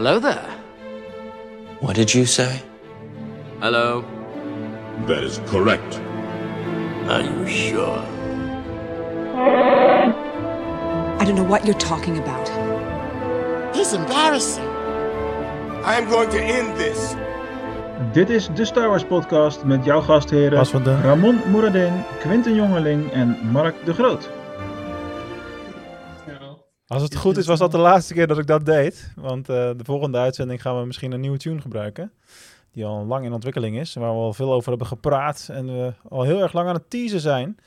Hello there. What did you say? Hello. That is correct. Are you sure? I don't know what you're talking about. He's embarrassing. I'm going to end this. Dit is de Star Wars podcast met jouw gastheren Bas van Den. Ramon Moeradin, Quinten Jongeling en Mark de Groot. Als het goed is, was dat de laatste keer dat ik dat deed. Want eh, de volgende uitzending gaan we misschien een nieuwe tune gebruiken. Die al lang in ontwikkeling is. Waar we al veel over hebben gepraat. En we al heel erg lang aan het teasen zijn.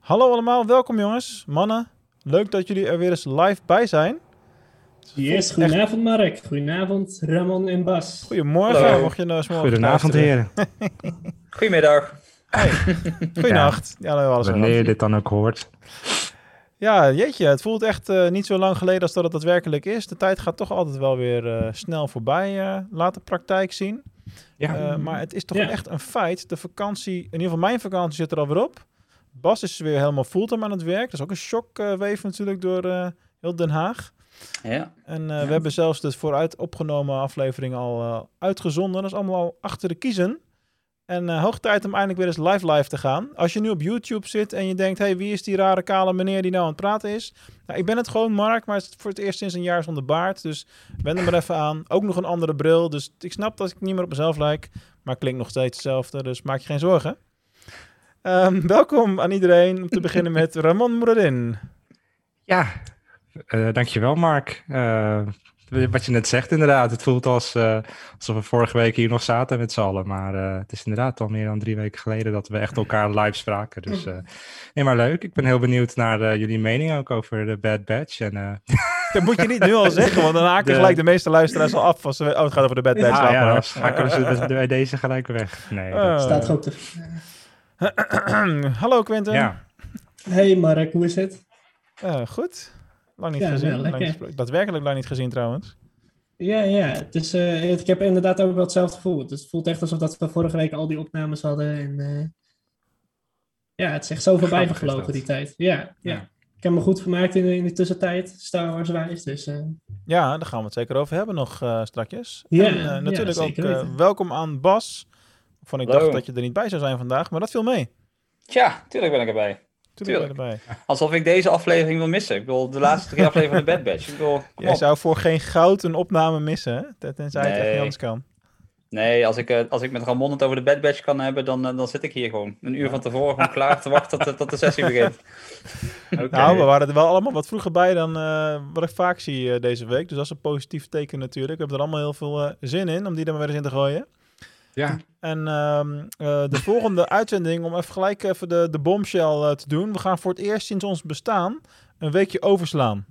Hallo allemaal, welkom jongens. Mannen, leuk dat jullie er weer eens live bij zijn. Yes, goedenavond Mark. Goedenavond Ramon en Bas. Goedemorgen, Hallo. mocht je nou eens morgen Goedenavond, heren. Goedemiddag. Goedenacht. Ja, nou, alles Wanneer je dit dan ook hoort. Ja, jeetje, het voelt echt eh, niet zo lang geleden als dat het daadwerkelijk is. De tijd gaat toch altijd wel weer eh, snel voorbij, eh, laat de praktijk zien. Ja. Eh, maar het is toch Ja. echt een feit. De vakantie, in ieder geval mijn vakantie zit er alweer op. Bas is weer helemaal fulltime aan het werk. Dat is ook een shockwave natuurlijk door eh, heel Den Haag. Ja. En eh, we hebben zelfs de vooruit opgenomen aflevering al eh, uitgezonden. Dat is allemaal al achter de kiezen. En eh, hoog tijd om eindelijk weer eens live live te gaan. Als je nu op YouTube zit en je denkt... hey, wie is die rare kale meneer die nou aan het praten is? Nou, ik ben het gewoon, Mark, maar het is voor het eerst sinds een jaar zonder baard. Dus wend er maar even aan. Ook nog een andere bril. Dus ik snap dat ik niet meer op mezelf lijk. Maar klinkt nog steeds hetzelfde, dus maak je geen zorgen. Ehm, welkom aan iedereen. Om te beginnen met Ramon Moeradin. Ja, eh, dankjewel Mark. Eh, wat je net zegt inderdaad, het voelt als, eh, alsof we vorige week hier nog zaten met z'n allen. Maar eh, het is inderdaad al meer dan drie weken geleden dat we echt elkaar live spraken. Dus eh nee, maar leuk. Ik ben heel benieuwd naar eh, jullie mening ook over de Bad Batch. En, eh, Dat moet je niet nu al zeggen, want dan haken De- gelijk de meeste luisteraars al af. Als ze, oh, het gaat over de Bad Batch. ah, ja, dan schakelen ze dus bij deze gelijk weg. Nee, Eh, dat- Staat te... Hallo Quentin. ja. Hey Mark, hoe is het? Eh, goed. Lang niet Ja, gezien. wel lang lekker. niet gesproken. Daadwerkelijk lang niet gezien trouwens. Ja, ja. Het is, eh, ik heb inderdaad ook wel hetzelfde gevoel. Dus het voelt echt alsof dat we vorige week al die opnames hadden. En, eh, ja, het is echt zo voorbij gevlogen die tijd. Ja, ja. Ja. Ik heb me goed vermaakt in de, in de tussentijd, Star Wars wijs. Dus eh, Ja, daar gaan we het zeker over hebben nog eh strakjes. Ja, en eh, ja, natuurlijk ook eh, welkom aan Bas. Waarvan ik dacht dat je er niet bij zou zijn vandaag, maar dat viel mee. Tja, tuurlijk ben ik erbij. Tuurlijk erbij. Alsof ik deze aflevering wil missen. Ik bedoel, de laatste drie afleveringen van de Bad Batch. Ik bedoel, Jij op. zou voor geen goud een opname missen, hè? Ten- Tenzij het echt niet Nee. anders kan. Nee, als ik, eh, als ik met Ramon het over de Bad Batch kan hebben, dan, eh, dan zit ik hier gewoon. Een uur van tevoren gewoon klaar te wachten tot, tot de sessie begint. Nou, we waren er wel allemaal wat vroeger bij dan eh, wat ik vaak zie deze week. Dus dat is een positief teken natuurlijk. We hebben er allemaal heel veel zin in om die er maar weer eens in te gooien. Ja. En ehm, eh, de volgende uitzending, om even gelijk even de, de bombshell eh, te doen. We gaan voor het eerst sinds ons bestaan een weekje overslaan.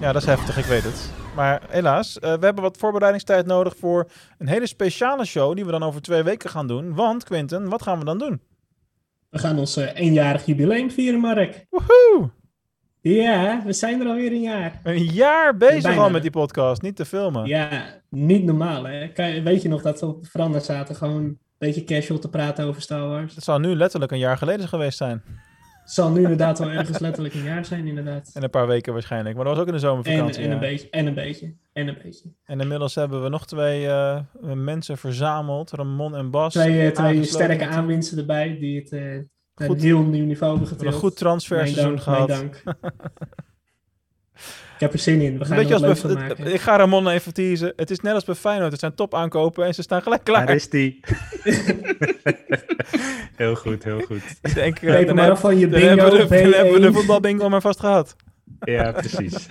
Ja, dat is heftig, ik weet het. Maar helaas, eh, we hebben wat voorbereidingstijd nodig voor een hele speciale show die we dan over twee weken gaan doen. Want, Quinten, wat gaan we dan doen? we gaan ons eh, eenjarig jubileum vieren, Mark. Woehoe! Ja, we zijn er alweer een jaar. Een jaar bezig Bijna. al met die podcast, niet te filmen. Ja, niet normaal hè. Kan weet je nog dat we op de veranda zaten, gewoon een beetje casual te praten over Star Wars? Dat zou nu letterlijk een jaar geleden geweest zijn. Het zal nu inderdaad wel ergens letterlijk een jaar zijn, inderdaad. En een paar weken waarschijnlijk. Maar dat was ook in de zomervakantie. en, ja. een beetje, en een beetje, en een beetje. En inmiddels hebben we nog twee eh, mensen verzameld. Ramon en Bas. Twee, eh, twee sterke aanwinsten erbij, die het eh, Goed. een heel nieuw niveau hebben getild. een goed transferseizoen gehad. dank, mijn dank. Ik heb er zin in, we gaan er als leuks bij, van maken. ik ga Ramon even teasen. Het is net als bij Feyenoord. Het zijn top aankopen en ze staan gelijk klaar. Daar is die. heel goed, heel goed. Ik denk, eh, Reken dan, maar heb- af van je dan hebben we bingo, de, hebben we de B1. voetbalbingo maar vast gehad. Ja, precies.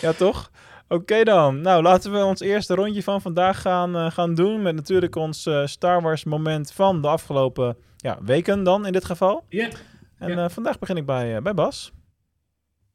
Ja, toch? Oké dan. Nou, laten we ons eerste rondje van vandaag gaan, eh, gaan doen. Met natuurlijk ons eh, Star Wars moment van de afgelopen ja, weken dan in dit geval. Ja, En Ja. eh, vandaag begin ik bij, eh, bij Bas.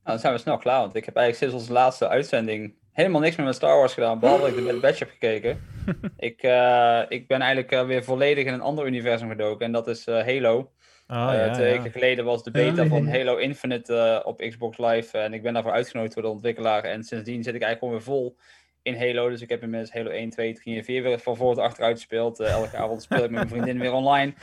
Nou, dan zijn we snel klaar, want ik heb eigenlijk sinds onze laatste uitzending helemaal niks meer met Star Wars gedaan, behalve dat ik de Bad Batch heb gekeken. ik, eh, ik ben eigenlijk weer volledig in een ander universum gedoken en dat is eh, Halo. Ah, Eh, ja, twee ja. weken geleden was de beta van. Halo Infinite eh, op Xbox Live. en ik ben daarvoor uitgenodigd door de ontwikkelaar. En sindsdien zit ik eigenlijk gewoon weer vol in Halo. Dus ik heb inmiddels Halo 1, 2, 3 en 4 weer van voor tot achteruit gespeeld. Eh, elke avond speel ik met mijn vriendin weer online.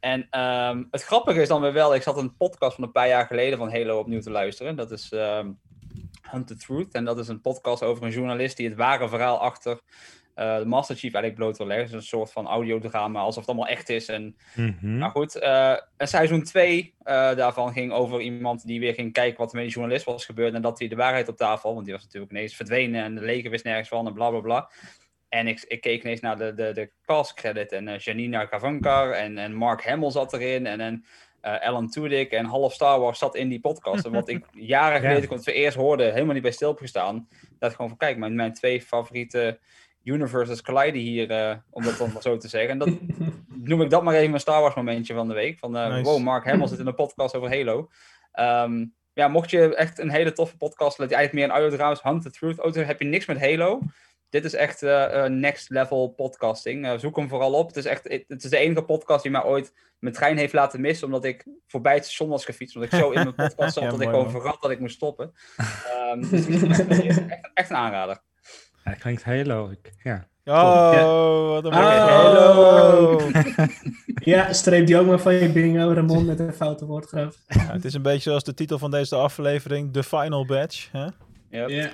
En ehm, het grappige is dan weer wel, ik zat een podcast van een paar jaar geleden van Halo opnieuw te luisteren. Dat is ehm Hunt the Truth. En dat is een podcast over een journalist die het ware verhaal achter eh, de Master Chief eigenlijk bloot wil leggen. Dus een soort van audiodrama, alsof het allemaal echt is. En Mhm. nou goed, eh, en seizoen 2 daarvan ging over iemand die weer ging kijken wat er met die journalist was gebeurd. En dat hij de waarheid op tafel, want die was natuurlijk ineens verdwenen en de leger wist nergens van en bla bla bla. En ik, ik keek ineens naar de, de, de cast credit en eh, Janina Gavankar en, en Mark Hamill zat erin en, en eh, Alan Tudyk en half Star Wars zat in die podcast. En wat ik jaren Ja. geleden, toen ik het voor eerst hoorde, helemaal niet bij stil gestaan. Dat ik gewoon van, kijk, mijn, mijn twee favoriete universes colliden hier, eh, om dat dan maar zo te zeggen. En dat noem ik dat maar even mijn Star Wars momentje van de week. Van, eh, Nice. wow, Mark Hamill zit in een podcast over Halo. Ehm, ja, mocht je echt een hele toffe podcast, dat die eigenlijk meer een audiodrama is, Hunt the Truth. Ook heb je niks met Halo. Dit is echt eh, next level podcasting. Zoek hem vooral op. Het is, echt, het is de enige podcast die mij ooit mijn trein heeft laten missen. Omdat ik voorbij het station was gefietst. Omdat ik zo in mijn podcast zat Ja, dat ik gewoon vergat dat ik moest stoppen. Ehm, dus echt, echt een aanrader. Het klinkt Halo. Ik, ja. Oh, wat een mooie Oh. Halo. Ja, streep die ook maar van je bingo, Ramon, met een foute woordgrap. Ja, het is een beetje zoals de titel van deze aflevering, The Final Badge. Hè? Yep. Ja.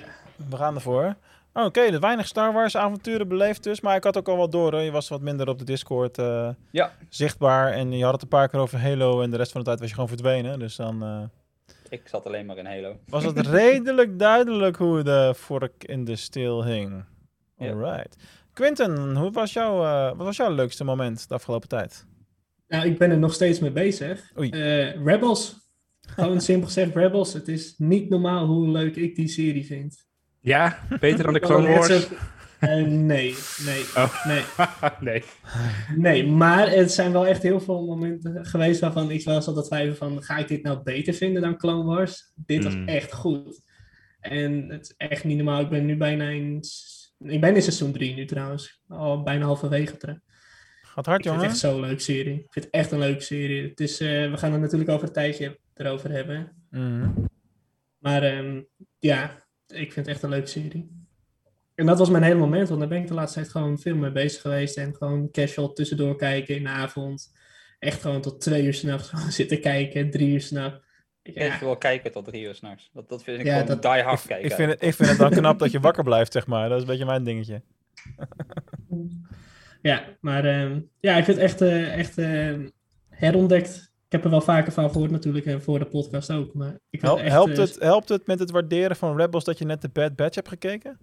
We gaan ervoor. Oh, Oké, de weinig Star Wars avonturen beleefd dus. Maar ik had ook al wat door. Hè. Je was wat minder op de Discord eh, Ja. zichtbaar. En je had het een paar keer over Halo. En de rest van de tijd was je gewoon verdwenen. Dus dan eh, Ik zat alleen maar in Halo. was het redelijk duidelijk hoe de vork in de steel hing. Ja. Alright. Quinten, hoe was jouw, eh, wat was jouw leukste moment de afgelopen tijd? Nou, ik ben er nog steeds mee bezig. Oei. Eh, Rebels. Gewoon simpel gezegd, Rebels. Het is niet normaal hoe leuk ik die serie vind. ja, beter dan de Clone Wars. Eh, nee, nee, Oh. nee. nee. Nee, maar het zijn wel echt heel veel momenten geweest waarvan ik wel zat te twijfelen van, ga ik dit nou beter vinden dan Clone Wars? Dit was Mm. echt goed. En het is echt niet normaal. Ik ben nu bijna in... Ik ben in seizoen 3 nu trouwens. Al bijna halverwege terug. Gaat hard, Ik vind het jongen. echt zo'n leuke serie. Ik vind het echt een leuke serie. Het is, eh, we gaan het natuurlijk over een tijdje erover hebben. Mhm. Maar ehm, ja, ik vind het echt een leuke serie. En dat was mijn hele moment, want daar ben ik de laatste tijd gewoon veel mee bezig geweest. En gewoon casual tussendoor kijken in de avond. Echt gewoon tot twee uur s'nachts gewoon zitten kijken, drie uur s'nachts. Ik Ja. wil kijken tot drie uur s'nachts. Dat, dat vind ik Ja, gewoon dat- die hard kijken. Ik vind, het, ik vind het dan knap dat je wakker blijft, zeg maar. Dat is een beetje mijn dingetje. Ja, maar ehm, ja, ik vind het echt, eh, echt ehm, herontdekt. Ik heb er wel vaker van gehoord natuurlijk en voor de podcast ook. Maar ik Hel- echt, helpt, eh, het, helpt het met het waarderen van Rebels dat je net de Bad Batch hebt gekeken?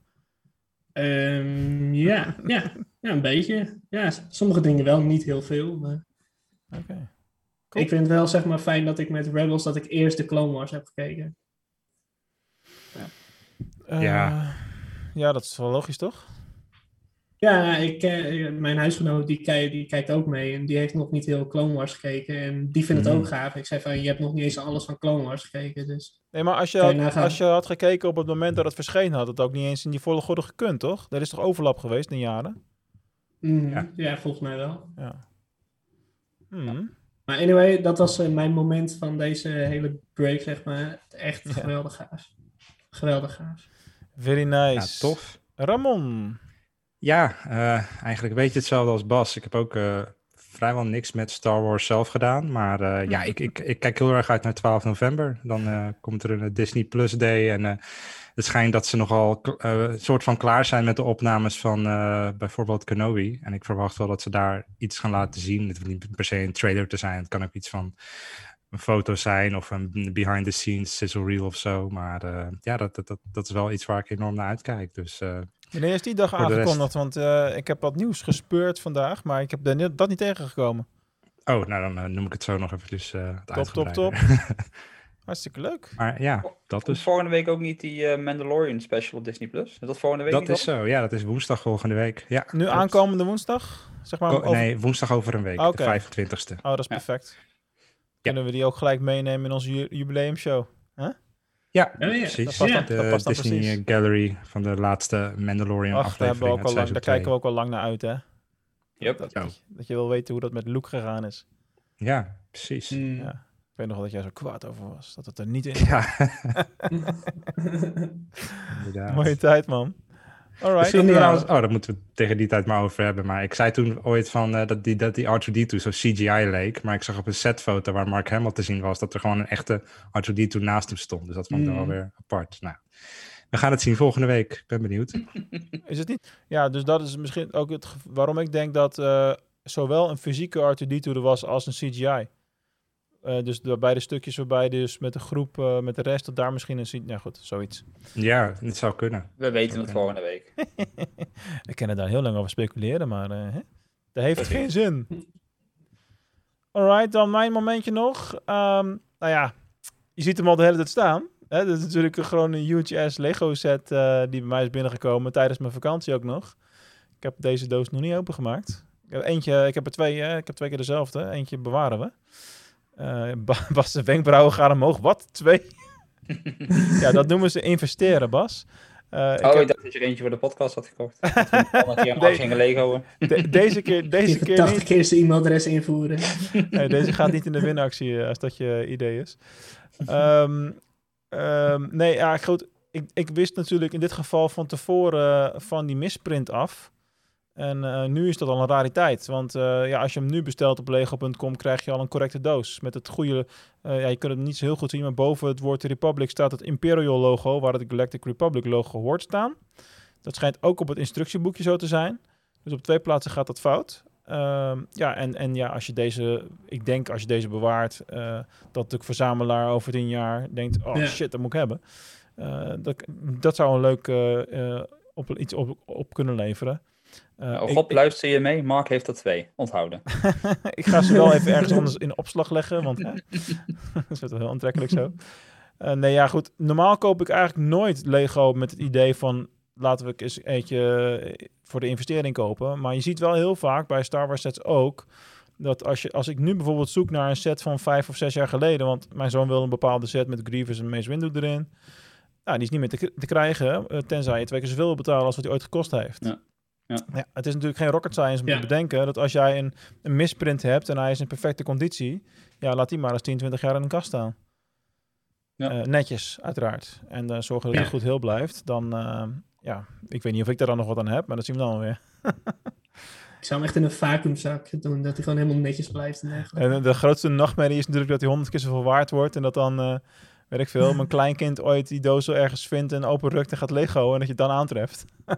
Ehm, ja, ja, ja, een beetje. Ja, sommige dingen wel, niet heel veel. Maar Oké. Cool. ik vind het wel zeg maar fijn dat ik met Rebels dat ik eerst de Clone Wars heb gekeken. Eh, Ja. Ja, dat is wel logisch, toch? Ja, ik, eh, mijn huisgenoot die, die kijkt ook mee en die heeft nog niet heel Clone Wars gekeken. En die vindt het Mhm. ook gaaf. Ik zei van, je hebt nog niet eens alles van Clone Wars gekeken. Dus Nee, maar als je, had, als je had gekeken op het moment dat het verscheen, had het ook niet eens in die volle goede gekund, toch? Er is toch overlap geweest in jaren? mm, Ja. ja. volgens mij wel. Ja. Hmm. Maar anyway, dat was eh, mijn moment van deze hele break, zeg maar. Echt Ja. geweldig gaaf. Geweldig gaaf. Very Ja, nice. tof. Ramon. Ja, eh, eigenlijk een beetje hetzelfde als Bas. Ik heb ook eh, vrijwel niks met Star Wars zelf gedaan. Maar eh, ja, ik, ik, ik kijk heel erg uit naar 12 november. Dan komt er een Disney Plus Day. En het schijnt dat ze nogal een soort van klaar zijn met de opnames van bijvoorbeeld Kenobi. En ik verwacht wel dat ze daar iets gaan laten zien. Het hoeft niet per se een trailer te zijn. Het kan ook iets van een foto zijn of een behind the scenes sizzle reel of zo. Maar ja, dat, dat, dat, dat is wel iets waar ik enorm naar uitkijk. Dus Wanneer is die dag aangekondigd? Want eh, ik heb wat nieuws gespeurd vandaag, maar ik heb dat niet tegengekomen. Oh, nou dan eh, noem ik het zo nog eventjes uh, Top, top, top. Hartstikke leuk. maar ja, dat dus. volgende week ook niet die eh, Mandalorian special op Disney Plus? Is dat volgende week Dat niet is zo, ja, dat is woensdag volgende week. Ja, Nu klopt. aankomende woensdag? Zeg maar, Ko- over- Nee, woensdag over een week, de 25ste. Oh, dat is Ja. perfect. Kunnen we die ook gelijk meenemen in onze ju- jubileumshow? Ja, ja, precies. dat past dan- de dat past dan Disney precies. eh, Gallery van de laatste Mandalorian Ach, daar, aflevering. hebben we ook uit al lang, seizoen daar twee. kijken we ook al lang naar uit, hè? Yep. Dat, Ja. dat, je- dat je wil weten hoe dat met Luke gegaan is. Ja, precies. Mm. Ja. Ik weet nog wel dat jij zo kwaad over was. Dat het er niet in Ja. Mooie tijd, man. Alright. Misschien Geniaal. trouwens, oh, daar moeten we tegen die tijd maar over hebben. Maar ik zei toen ooit van eh, dat die, dat die R2D2 zo CGI leek. Maar ik zag op een setfoto waar Mark Hamill te zien was, dat er gewoon een echte R2D2 naast hem stond. Dus dat vond ik Mm. wel weer apart. Nou, we gaan het zien volgende week. Ik ben benieuwd. Is het niet? Ja, dus dat is misschien ook het waarom ik denk dat eh, zowel een fysieke R2D2 er was als een CGI. Eh, dus de beide stukjes waarbij dus met de groep, eh, met de rest, dat daar misschien een... CGI Ja goed, zoiets. Ja, het zou kunnen. We weten het volgende week. We kunnen daar heel lang over speculeren, maar eh, hè? dat heeft geen zin. Alright, dan mijn momentje nog. Ehm, nou ja, je ziet hem al de hele tijd staan. Hè? Dat is natuurlijk een- gewoon een huge ass Lego set eh, die bij mij is binnengekomen tijdens mijn vakantie ook nog. Ik heb deze doos nog niet opengemaakt. Ik heb eentje, ik heb er twee, hè? ik heb twee keer dezelfde. Eentje bewaren we. Eh Ba- Bas de wenkbrauwen gaan omhoog. Wat? Twee? ja, dat noemen ze investeren, Bas. Eh, ik Oh, heb- ik dacht dat je er eentje voor de podcast had gekocht. Dat we gingen de- deze keer, deze keer 80 niet. keer zijn e-mailadres invoeren. Nee, deze gaat niet in de winactie, eh, als dat je idee is. Ehm, ehm, nee, ja, goed. Ik, ik wist natuurlijk in dit geval van tevoren van die misprint af. En eh, nu is dat al een rariteit. Want eh, ja, als je hem nu bestelt op lego.com, krijg je al een correcte doos. Met het goede, eh, ja, je kunt het niet zo heel goed zien, maar boven het woord Republic staat het Imperial logo, waar het Galactic Republic logo hoort staan. Dat schijnt ook op het instructieboekje zo te zijn. Dus op twee plaatsen gaat dat fout. Ehm, ja, en, en ja, als je deze, ik denk als je deze bewaart, dat de verzamelaar over tien jaar denkt, oh Ja. shit, dat moet ik hebben. Dat, dat zou een leuk op, iets op, op kunnen leveren. Eh, Oh, ik- luister je mee? Mark heeft er twee. Onthouden. ik ga ze wel even ergens anders in opslag leggen, want hè, dat is wel heel aantrekkelijk zo. Eh, nee, ja, goed. Normaal koop ik eigenlijk nooit Lego met het idee van laten we eens eentje eh, voor de investering kopen. Maar je ziet wel heel vaak bij Star Wars sets ook dat als, je, als ik nu bijvoorbeeld zoek naar een set van vijf of zes jaar geleden, want mijn zoon wil een bepaalde set met Grievous en Mace Windu erin. Nou, die is niet meer te, te krijgen, tenzij je twee keer zoveel wil betalen als wat hij ooit gekost heeft. Ja. Ja. het is natuurlijk geen rocket science om Ja. te bedenken dat als jij een, een misprint hebt en hij is in perfecte conditie, ja, laat die maar eens 10, 20 jaar in een kast staan. Ja. Eh, netjes, uiteraard. En eh, zorgen dat Ja. hij goed heel blijft. Dan, eh, ja, ik weet niet of ik daar dan nog wat aan heb, maar dat zien we dan wel weer. Ik zou hem echt in een vacuümzak doen, dat hij gewoon helemaal netjes blijft en. En de grootste nachtmerrie is natuurlijk dat hij honderd keer zoveel waard wordt. En dat dan, eh, weet ik veel, mijn kleinkind ooit die doos zo ergens vindt en openrukt en gaat Lego. En dat je het dan aantreft.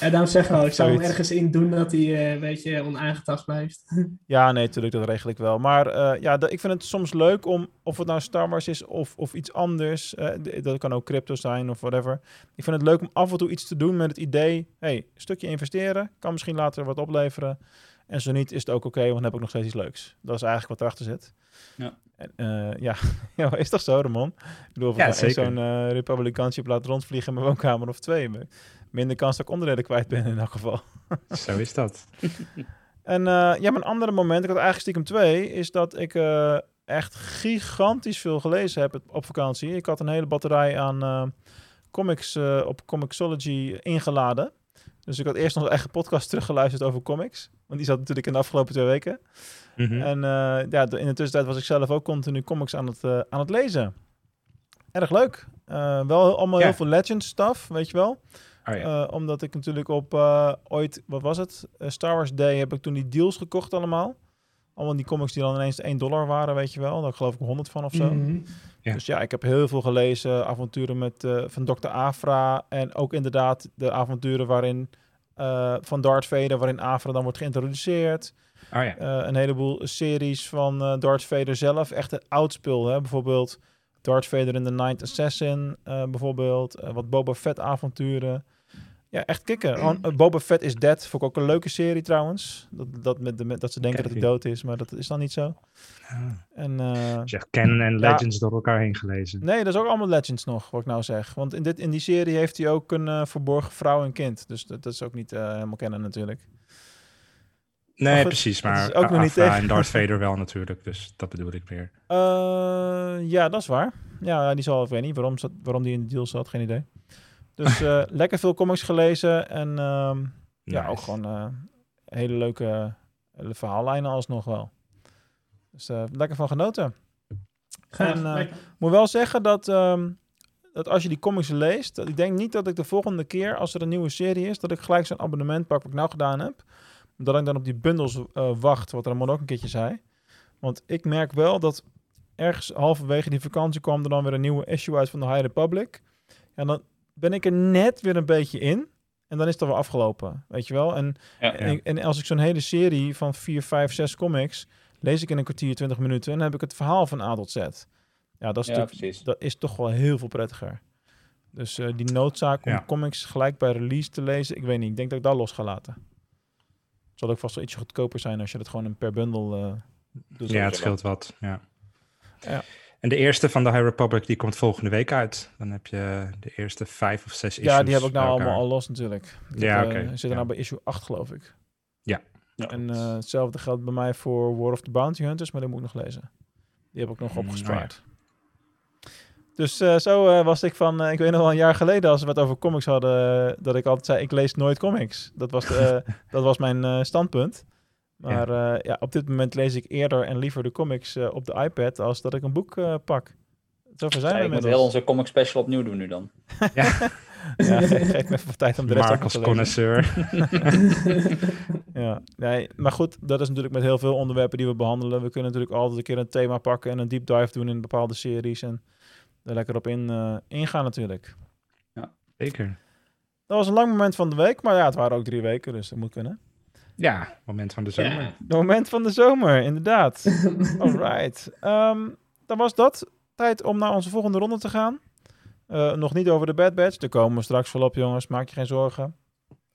En daarom zeg ik al, ik zou hem ergens in doen dat hij eh, een beetje onaangetast blijft. Ja, nee, natuurlijk, dat regel ik wel. Maar eh, ja, ik vind het soms leuk om, of het nou Star Wars is of, of iets anders. eh, dat kan ook crypto zijn of whatever. Ik vind het leuk om af en toe iets te doen met het idee, hey, een stukje investeren, kan misschien later wat opleveren. En zo niet is het ook oké, want dan heb ik nog steeds iets leuks. Dat is eigenlijk wat erachter zit. Ja. En, eh, ja. ja, is toch zo, Ramon? Ik bedoel, of Ja, ik nou zo'n eh Republicaanship laat rondvliegen in mijn woonkamer of twee. Minder kans dat ik onderdelen kwijt ben in elk geval. Zo is dat. En eh, ja, mijn andere moment, ik had eigenlijk stiekem twee, is dat ik echt gigantisch veel gelezen heb op- op vakantie. Ik had een hele batterij aan comics op Comixology ingeladen. Dus ik had eerst nog een eigen podcast teruggeluisterd over comics. Want die zat natuurlijk in de afgelopen twee weken. Mhm. En eh, ja, in de tussentijd was ik zelf ook continu comics aan het, eh, aan het lezen. Erg leuk. Eh, wel allemaal Ja. heel veel Legends stuff, weet je wel. Oh ja. Omdat ik natuurlijk op ooit, wat was het? Star Wars Day heb ik toen die deals gekocht allemaal. Allemaal die comics die dan ineens 1 dollar waren, weet je wel. Daar geloof ik 100 van of zo. Mhm. Ja. Dus ja, ik heb heel veel gelezen. Avonturen met, eh, van Dr. Afra. En ook inderdaad de avonturen waarin, eh, van Darth Vader, waarin Afra dan wordt geïntroduceerd. Oh ja. Eh, een heleboel series van Darth Vader zelf. Echt een oud spul, hè. Bijvoorbeeld Darth Vader in The Ninth Assassin, bijvoorbeeld. Wat Boba Fett avonturen. Ja, echt kicken. Eh, Boba Fett is Dead. Vond ik ook een leuke serie trouwens. Dat, dat, met de, met, dat ze denken Kijk dat hij dood is, maar dat is dan niet zo. Ah. En, eh, Zeg, canon en Ja. legends door elkaar heen gelezen. nee, dat is ook allemaal Legends nog, wat ik nou zeg. Want in, dit, in die serie heeft hij ook een eh, verborgen vrouw en kind. Dus dat, dat is ook niet eh, helemaal kennen natuurlijk. Nee, goed, precies. Maar ook nog niet en Darth Vader wel natuurlijk. Dus dat bedoel ik meer. Eh, ja, dat is waar. Ja, die zal, ik weet niet waarom, zat, waarom die in de deal zat, geen idee. Dus eh, lekker veel comics gelezen en ehm, ja, ook gewoon eh, hele leuke verhaallijnen alsnog wel. Dus eh, lekker van genoten. Gaaf, En, eh, lekker. Moet wel zeggen dat ehm, dat als je die comics leest, dat ik denk niet dat ik de volgende keer, als er een nieuwe serie is, dat ik gelijk zo'n abonnement pak, wat ik nou gedaan heb. Dat ik dan op die bundels eh, wacht, wat Ramon ook een keertje zei. Want ik merk wel dat ergens halverwege die vakantie kwam er dan weer een nieuwe issue uit van de High Republic. En dan ben ik er net weer een beetje in. En dan is het alweer afgelopen, weet je wel. En, Ja. en, ik- en als ik zo'n hele serie van 4, 5, 6 comics lees ik in een kwartier, 20 minuten en dan heb ik het verhaal van A tot Z. Ja, dat is, Ja, dat is toch wel heel veel prettiger. Dus eh, die noodzaak om Ja. comics gelijk bij release te lezen, ik weet niet. Ik denk dat ik dat los ga laten. Het zal ook vast wel ietsje goedkoper zijn als je het gewoon per bundel eh doet. Ja, het scheelt wat. Ja. Ja. En de eerste van de High Republic die komt volgende week uit. Dan heb je de eerste vijf of zes issues. Ja, die heb ik nou allemaal al los natuurlijk. Ik Ja, oké. eh, zit er Ja. nou bij issue 8 geloof ik. Ja. En eh, hetzelfde geldt bij mij voor War of the Bounty Hunters, maar die moet ik nog lezen. Die heb ik nog Mm, opgespaard. Dus eh, zo eh, was ik van, eh, ik weet nog wel een jaar geleden als we het over comics hadden, dat ik altijd zei, ik lees nooit comics. Dat was, eh, dat was mijn eh, standpunt. Maar ja. ja, op dit moment lees ik eerder en liever de comics eh, op de iPad als dat ik een boek eh, pak. Zover zijn Ja, we inmiddels. heel onze comic special opnieuw doen nu dan. Ja, ge- geef me even tijd om de rest Mark te als connoisseur. ja, nee, maar goed, dat is natuurlijk met heel veel onderwerpen die we behandelen. We kunnen natuurlijk altijd een keer een thema pakken en een deep dive doen in bepaalde series en er lekker op in, eh, ingaan natuurlijk. Zeker. Dat was een lang moment van de week, maar ja, het waren ook drie weken, dus dat moet kunnen. Ja, moment van de zomer. Ja. Het moment van de zomer, inderdaad. Alright. Ehm, dan was dat. Tijd om naar onze volgende ronde te gaan. Eh, nog niet over de Bad Batch. Daar komen we straks wel op, jongens. Maak je geen zorgen.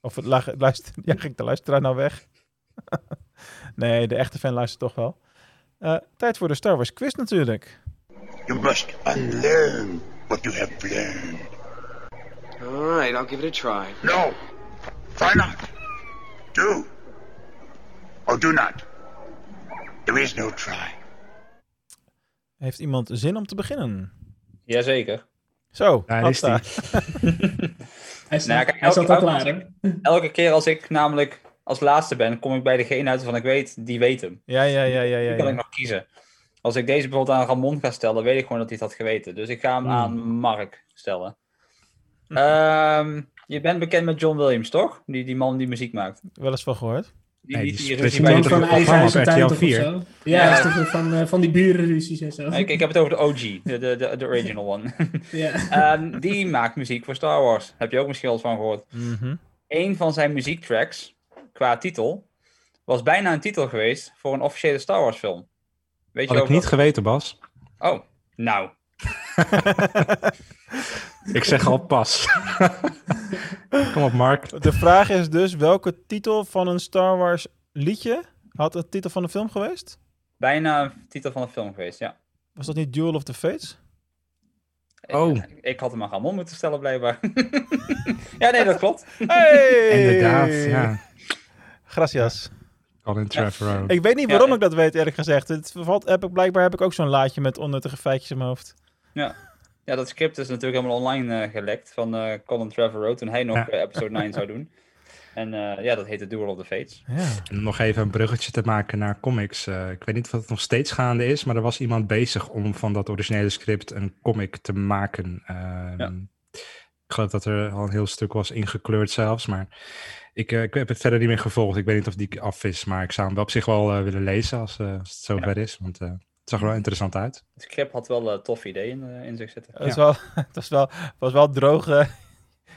Of het lag- luister, ja, ik de luisteraar nou weg? nee, de echte fan luistert toch wel. Eh, tijd voor de Star Wars quiz natuurlijk. You must unlearn what you have learned. All right, I'll give it a try. No. Try not. Do. Or do not. There is no try. Heeft iemand zin om te beginnen? Jazeker. Zo, Daar is. Hij, staat, Nou, kijk, hij staat elke- al elke- klaar, hè? Elke keer als ik namelijk als laatste ben, kom ik bij degene uit waarvan ik weet, die weet hem. Ja, ja, ja, ja, ja. Die kan ik ja. nog kiezen. Als ik deze bijvoorbeeld aan Ramon ga stellen, weet ik gewoon dat hij het had geweten. Dus ik ga hem Hmm. aan Mark stellen. Ehm, je bent bekend met John Williams, toch? Die, die man die muziek maakt. Wel eens van gehoord. Die, Nee, die, die die is Iemand van eigen huis op RTL? Ja, Ja. is toch van, eh, van die burenruzies en zo. Ik, ik heb het over de OG, de, de, de, de original one. Ja. Ehm, die maakt muziek voor Star Wars. Heb je ook misschien wel eens van gehoord. Mhm. Een van zijn muziektracks, qua titel, was bijna een titel geweest voor een officiële Star Wars film. Weet je Had ik over niet geweten, Bas. Oh, nou. Ik zeg al pas. Kom op, Mark. De vraag is dus, welke titel van een Star Wars liedje had het titel van de film geweest? Bijna een titel van een film geweest, ja. Was dat niet Duel of the Fates? Oh. Ik, ik had hem aan Ramon moeten stellen, blijkbaar. ja, nee, dat klopt. Hey! Inderdaad, ja. Gracias. Colin Trevorrow. Ik weet niet Ja, waarom ik dat weet, eerlijk gezegd. Het valt, heb ik, blijkbaar heb ik ook zo'n laadje met onnuttige feitjes in mijn hoofd. Ja. Ja, dat script is natuurlijk helemaal online eh, gelekt van eh, Colin Trevorrow toen hij nog Ja. eh, episode 9 zou doen. En eh, ja, dat heette Duel of the Fates. Ja. Om nog even een bruggetje te maken naar comics. Eh, ik weet niet of het nog steeds gaande is, maar er was iemand bezig om van dat originele script een comic te maken. Ehm, Ja. Ik geloof dat er al een heel stuk was ingekleurd zelfs, maar ik, ik heb het verder niet meer gevolgd. Ik weet niet of die af is, maar ik zou hem wel op zich wel willen lezen als, eh, als het zover is, want eh, het zag er wel interessant uit. Het script had wel een tof idee in, eh, in zich zitten. Het, is wel, het was wel, het was wel droog. eh.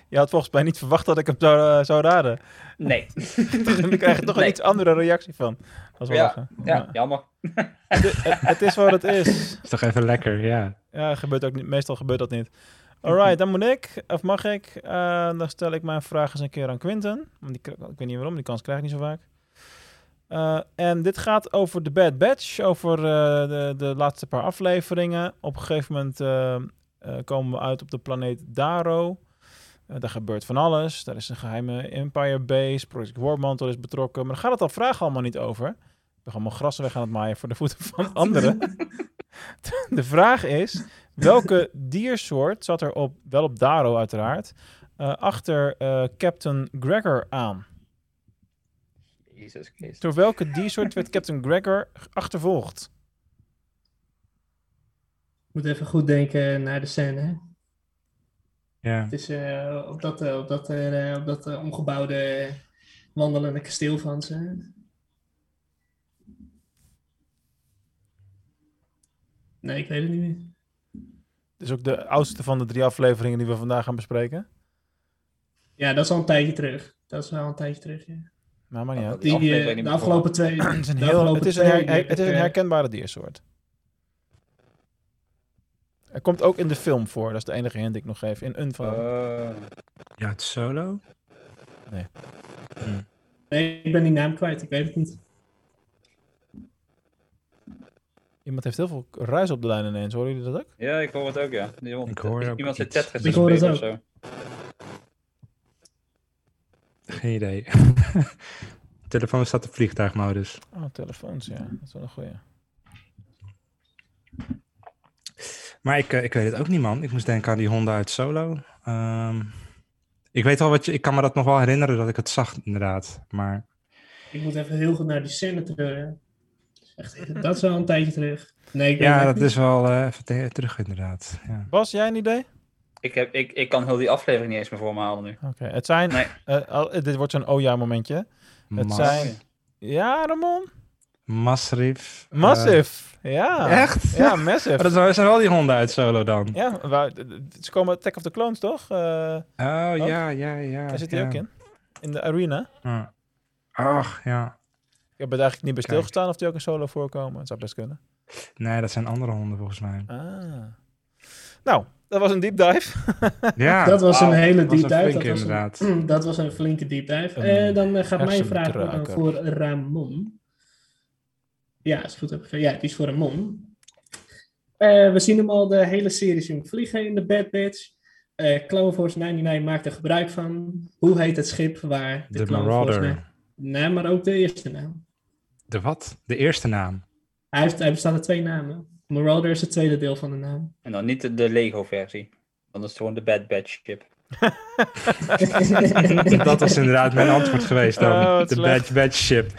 je had volgens mij niet verwacht dat ik hem zou, eh, zou raden. Nee. Dan krijg je toch een iets andere reactie van. Dat is wel Ja, jammer. Het, het- het is wat het is. is toch even lekker, ja. Ja, gebeurt ook niet, meestal gebeurt dat niet. Alright, dan moet ik, of mag ik, eh, dan stel ik mijn vraag eens een keer aan Quinten. Want die, ik weet niet waarom, die kans krijg ik niet zo vaak. Eh, en dit gaat over de Bad Batch, over eh, de, de laatste paar afleveringen. Op een gegeven moment eh, komen we uit op de planeet Daro. Daar gebeurt van alles. Daar is een geheime Empire Base, Project Warmantle is betrokken. Maar daar gaat het al vragen allemaal niet over. Ik ben allemaal grassen weg aan het maaien voor de voeten van anderen. de vraag is, welke diersoort zat er op, wel op Daro uiteraard, achter Captain Gregor aan? Jezus Christus. Door welke diersoort werd Captain Gregor achtervolgd? Moet even goed denken naar de scène. hè. Ja. Het is eh, op dat, eh, op dat, eh, op dat omgebouwde wandelende kasteel van ze. Nee, ik weet het niet meer. Het is ook de oudste van de drie afleveringen die we vandaag gaan bespreken. Ja, dat is al een tijdje terug. Dat is wel een tijdje terug, ja. Nou, maar niet uit. Die, aflevering eh, niet de afgelopen twee... Het is een, heel, het is een, her- het is ik, een eh, herkenbare diersoort. Er komt ook in de film voor. Dat is de enige hint die ik nog geef. In een van Oh. Ja, het solo? Nee, ik ben die naam kwijt. Ik weet het niet. Iemand heeft heel veel ruis op de lijn ineens. Horen jullie dat ook? Ja, ik hoor het ook, ja. Iemand, Ik hoor ook iemand zit iets. Tetris te Ik hoor het spelen of ook. zo. Geen idee. telefoon staat op vliegtuigmodus. Oh, telefoons, ja. Dat is wel een goeie. Maar ik, eh, ik weet het ook niet, man. Ik moest denken aan die honden uit Solo. Ehm, ik weet wel wat je... Ik kan me dat nog wel herinneren dat ik het zag, inderdaad. Maar Ik moet even heel goed naar die scène terug. hè. Echt, dat is wel een tijdje terug. Nee, ik ja, dat niet. is wel eh, even te- terug, inderdaad. Ja. Bas, jij een idee? Ik, heb, ik, ik kan heel die aflevering niet eens meer voor me halen nu. Oké, het zijn... Nee. eh, al- dit wordt zo'n oh ja momentje. Het Mas- zijn... Ja, Ramon? Masrif. eh, Massive. ja. echt? Ja, massive. Maar dat zijn- zijn wel die honden uit Solo dan? Ja, waar, ze komen Attack of the Clones, toch? Eh, Oh, ja, ja, ja. daar zit hij ja. ook in. In de arena. Ja. Ach, ja. Ik heb er eigenlijk niet bij Kijk. stilgestaan of die ook in solo voorkomen. Het zou best kunnen. Nee, dat zijn andere honden volgens mij. Ah. Nou, dat was een deep dive. Ja, dat was een hele dat was deep een dive. flinke Dat was inderdaad. een, dat was een flinke deep dive. Een Eh, dan eh, gaat mijn vraag voor Ramon. Ja, is goed. Ja, die is voor Ramon. Eh, we zien hem al de hele serie zien vliegen in de Bad Batch. Eh Clone Force 99 maakt er gebruik van. Hoe heet het schip waar de, De Clone Force... Marauder. Nee, nee, maar ook de eerste naam. De wat? De eerste naam. Hij, heeft, hij bestaat uit twee namen. Marauder is het tweede deel van de naam. En dan niet de, de Lego-versie. Dan is het gewoon de Bad Batch chip. dat was inderdaad mijn antwoord geweest dan. Oh, de. Bad Batch ship.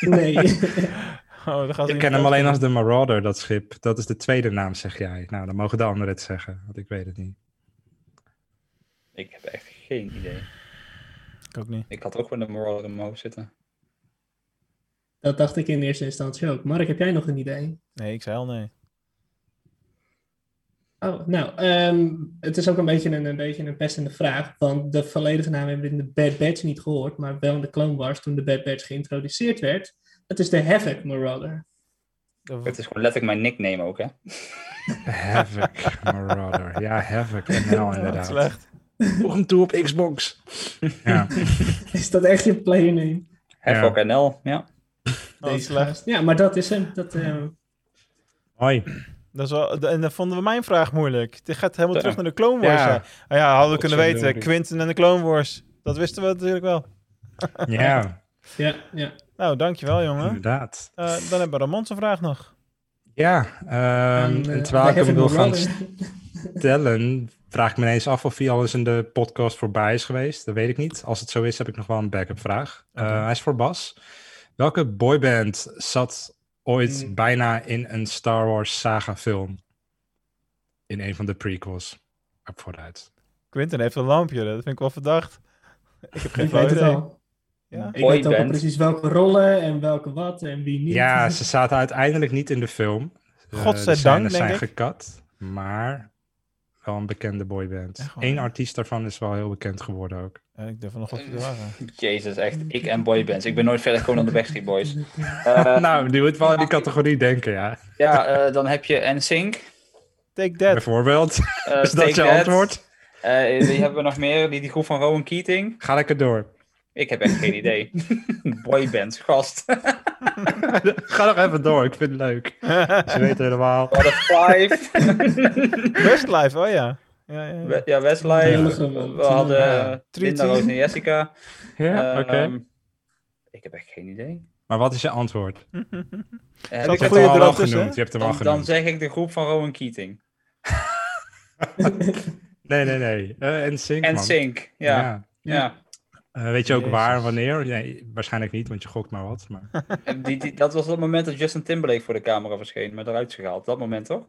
nee. Oh, Ik ken hem alleen als de Marauder, dat schip. Dat is de tweede naam, zeg jij. Nou, dan mogen de anderen het zeggen, want ik weet het niet. Ik heb echt geen idee. Ik ook niet. Ik had ook wel de Marauder in mijn hoofd zitten. Dat dacht ik in eerste instantie ook. Mark, heb jij nog een idee? Nee, ik zei al nee. Oh, nou, ehm, het is ook een beetje een, een beetje een pestende vraag. Want de volledige naam hebben we in de Bad Batch niet gehoord. Maar wel in de Clone Wars toen de Bad Batch geïntroduceerd werd. Het is de Havoc Marauder. De- Het is gewoon letterlijk mijn nickname ook, hè? Havoc Marauder. Ja, Havoc NL Oh, wat inderdaad. slecht. Voeg hem toe op Xbox. Ja, Is dat echt je playername? Havoc NL, ja. Oh, Deze slecht. Ja, maar dat is hem. Dat, hoi. Dat is wel, en dan vonden we mijn vraag moeilijk. Dit gaat helemaal Ja. terug naar de Clone Wars. Ja. Ja, ah, ja hadden we kunnen weten. Quinten en de Clone Wars. Dat wisten we natuurlijk wel. Ja, ja, ja. Nou, dankjewel jongen. inderdaad. Eh, dan hebben we Ramon zijn vraag nog. Ja, ehm, En, eh, terwijl ik hem wil gaan stellen, vraag ik me ineens af of hij al eens in de podcast voorbij is geweest. Dat weet ik niet. Als het zo is, heb ik nog wel een backup vraag. Eh, Oké. hij is voor Bas. Welke boyband zat ooit Hmm. bijna in een Star Wars saga film? In een van de prequels. Op vooruit. Quinten heeft een lampje. Dat vind ik wel verdacht. Ik heb geen Ik weet het idee. al. Ja. Ik weet ook precies welke rollen en welke wat en wie niet. Ja, ze zaten uiteindelijk niet in de film. De Godzijdank, denk zijn ik. gekat, maar wel een bekende boyband. Eén artiest daarvan is wel heel bekend geworden ook. Ja, ik durf er nog wat te wagen. Jezus, echt. Ik en boybands. Ik ben nooit verder gekomen dan de Backstreet Boys. Eh, nou, die moet wel in die categorie denken, ja. ja, eh, dan heb je NSYNC. Take that. Bijvoorbeeld. eh, is dat je That. antwoord? Eh, wie hebben we nog meer? Die, die groep van Rowan Keating. Ga lekker door. Ik heb echt geen idee. Boybands, gast. Ga nog even door, ik vind het leuk. Ze weten helemaal. We hadden Five. Westlife, oh ja. Ja, ja, ja. We- ja, Westlife. We, hadden Linda. Roos en Jessica. Ja, oké. ehm, ik heb echt geen idee. Maar wat is je antwoord? Eh, heb er ik Je hebt het- goeie hem al wel genoemd. Je hebt hem al dan, dan genoemd. zeg ik de groep van Rowan Keating. Nee, nee, nee. Eh en Sync, En. Sync, ja. Ja. Eh, weet je ook Jezus. waar en wanneer? Nee, waarschijnlijk niet, want je gokt maar wat. Maar... En Die, die, dat was het moment dat Justin Timberlake voor de camera verscheen, met eruit is gehaald. Dat moment toch?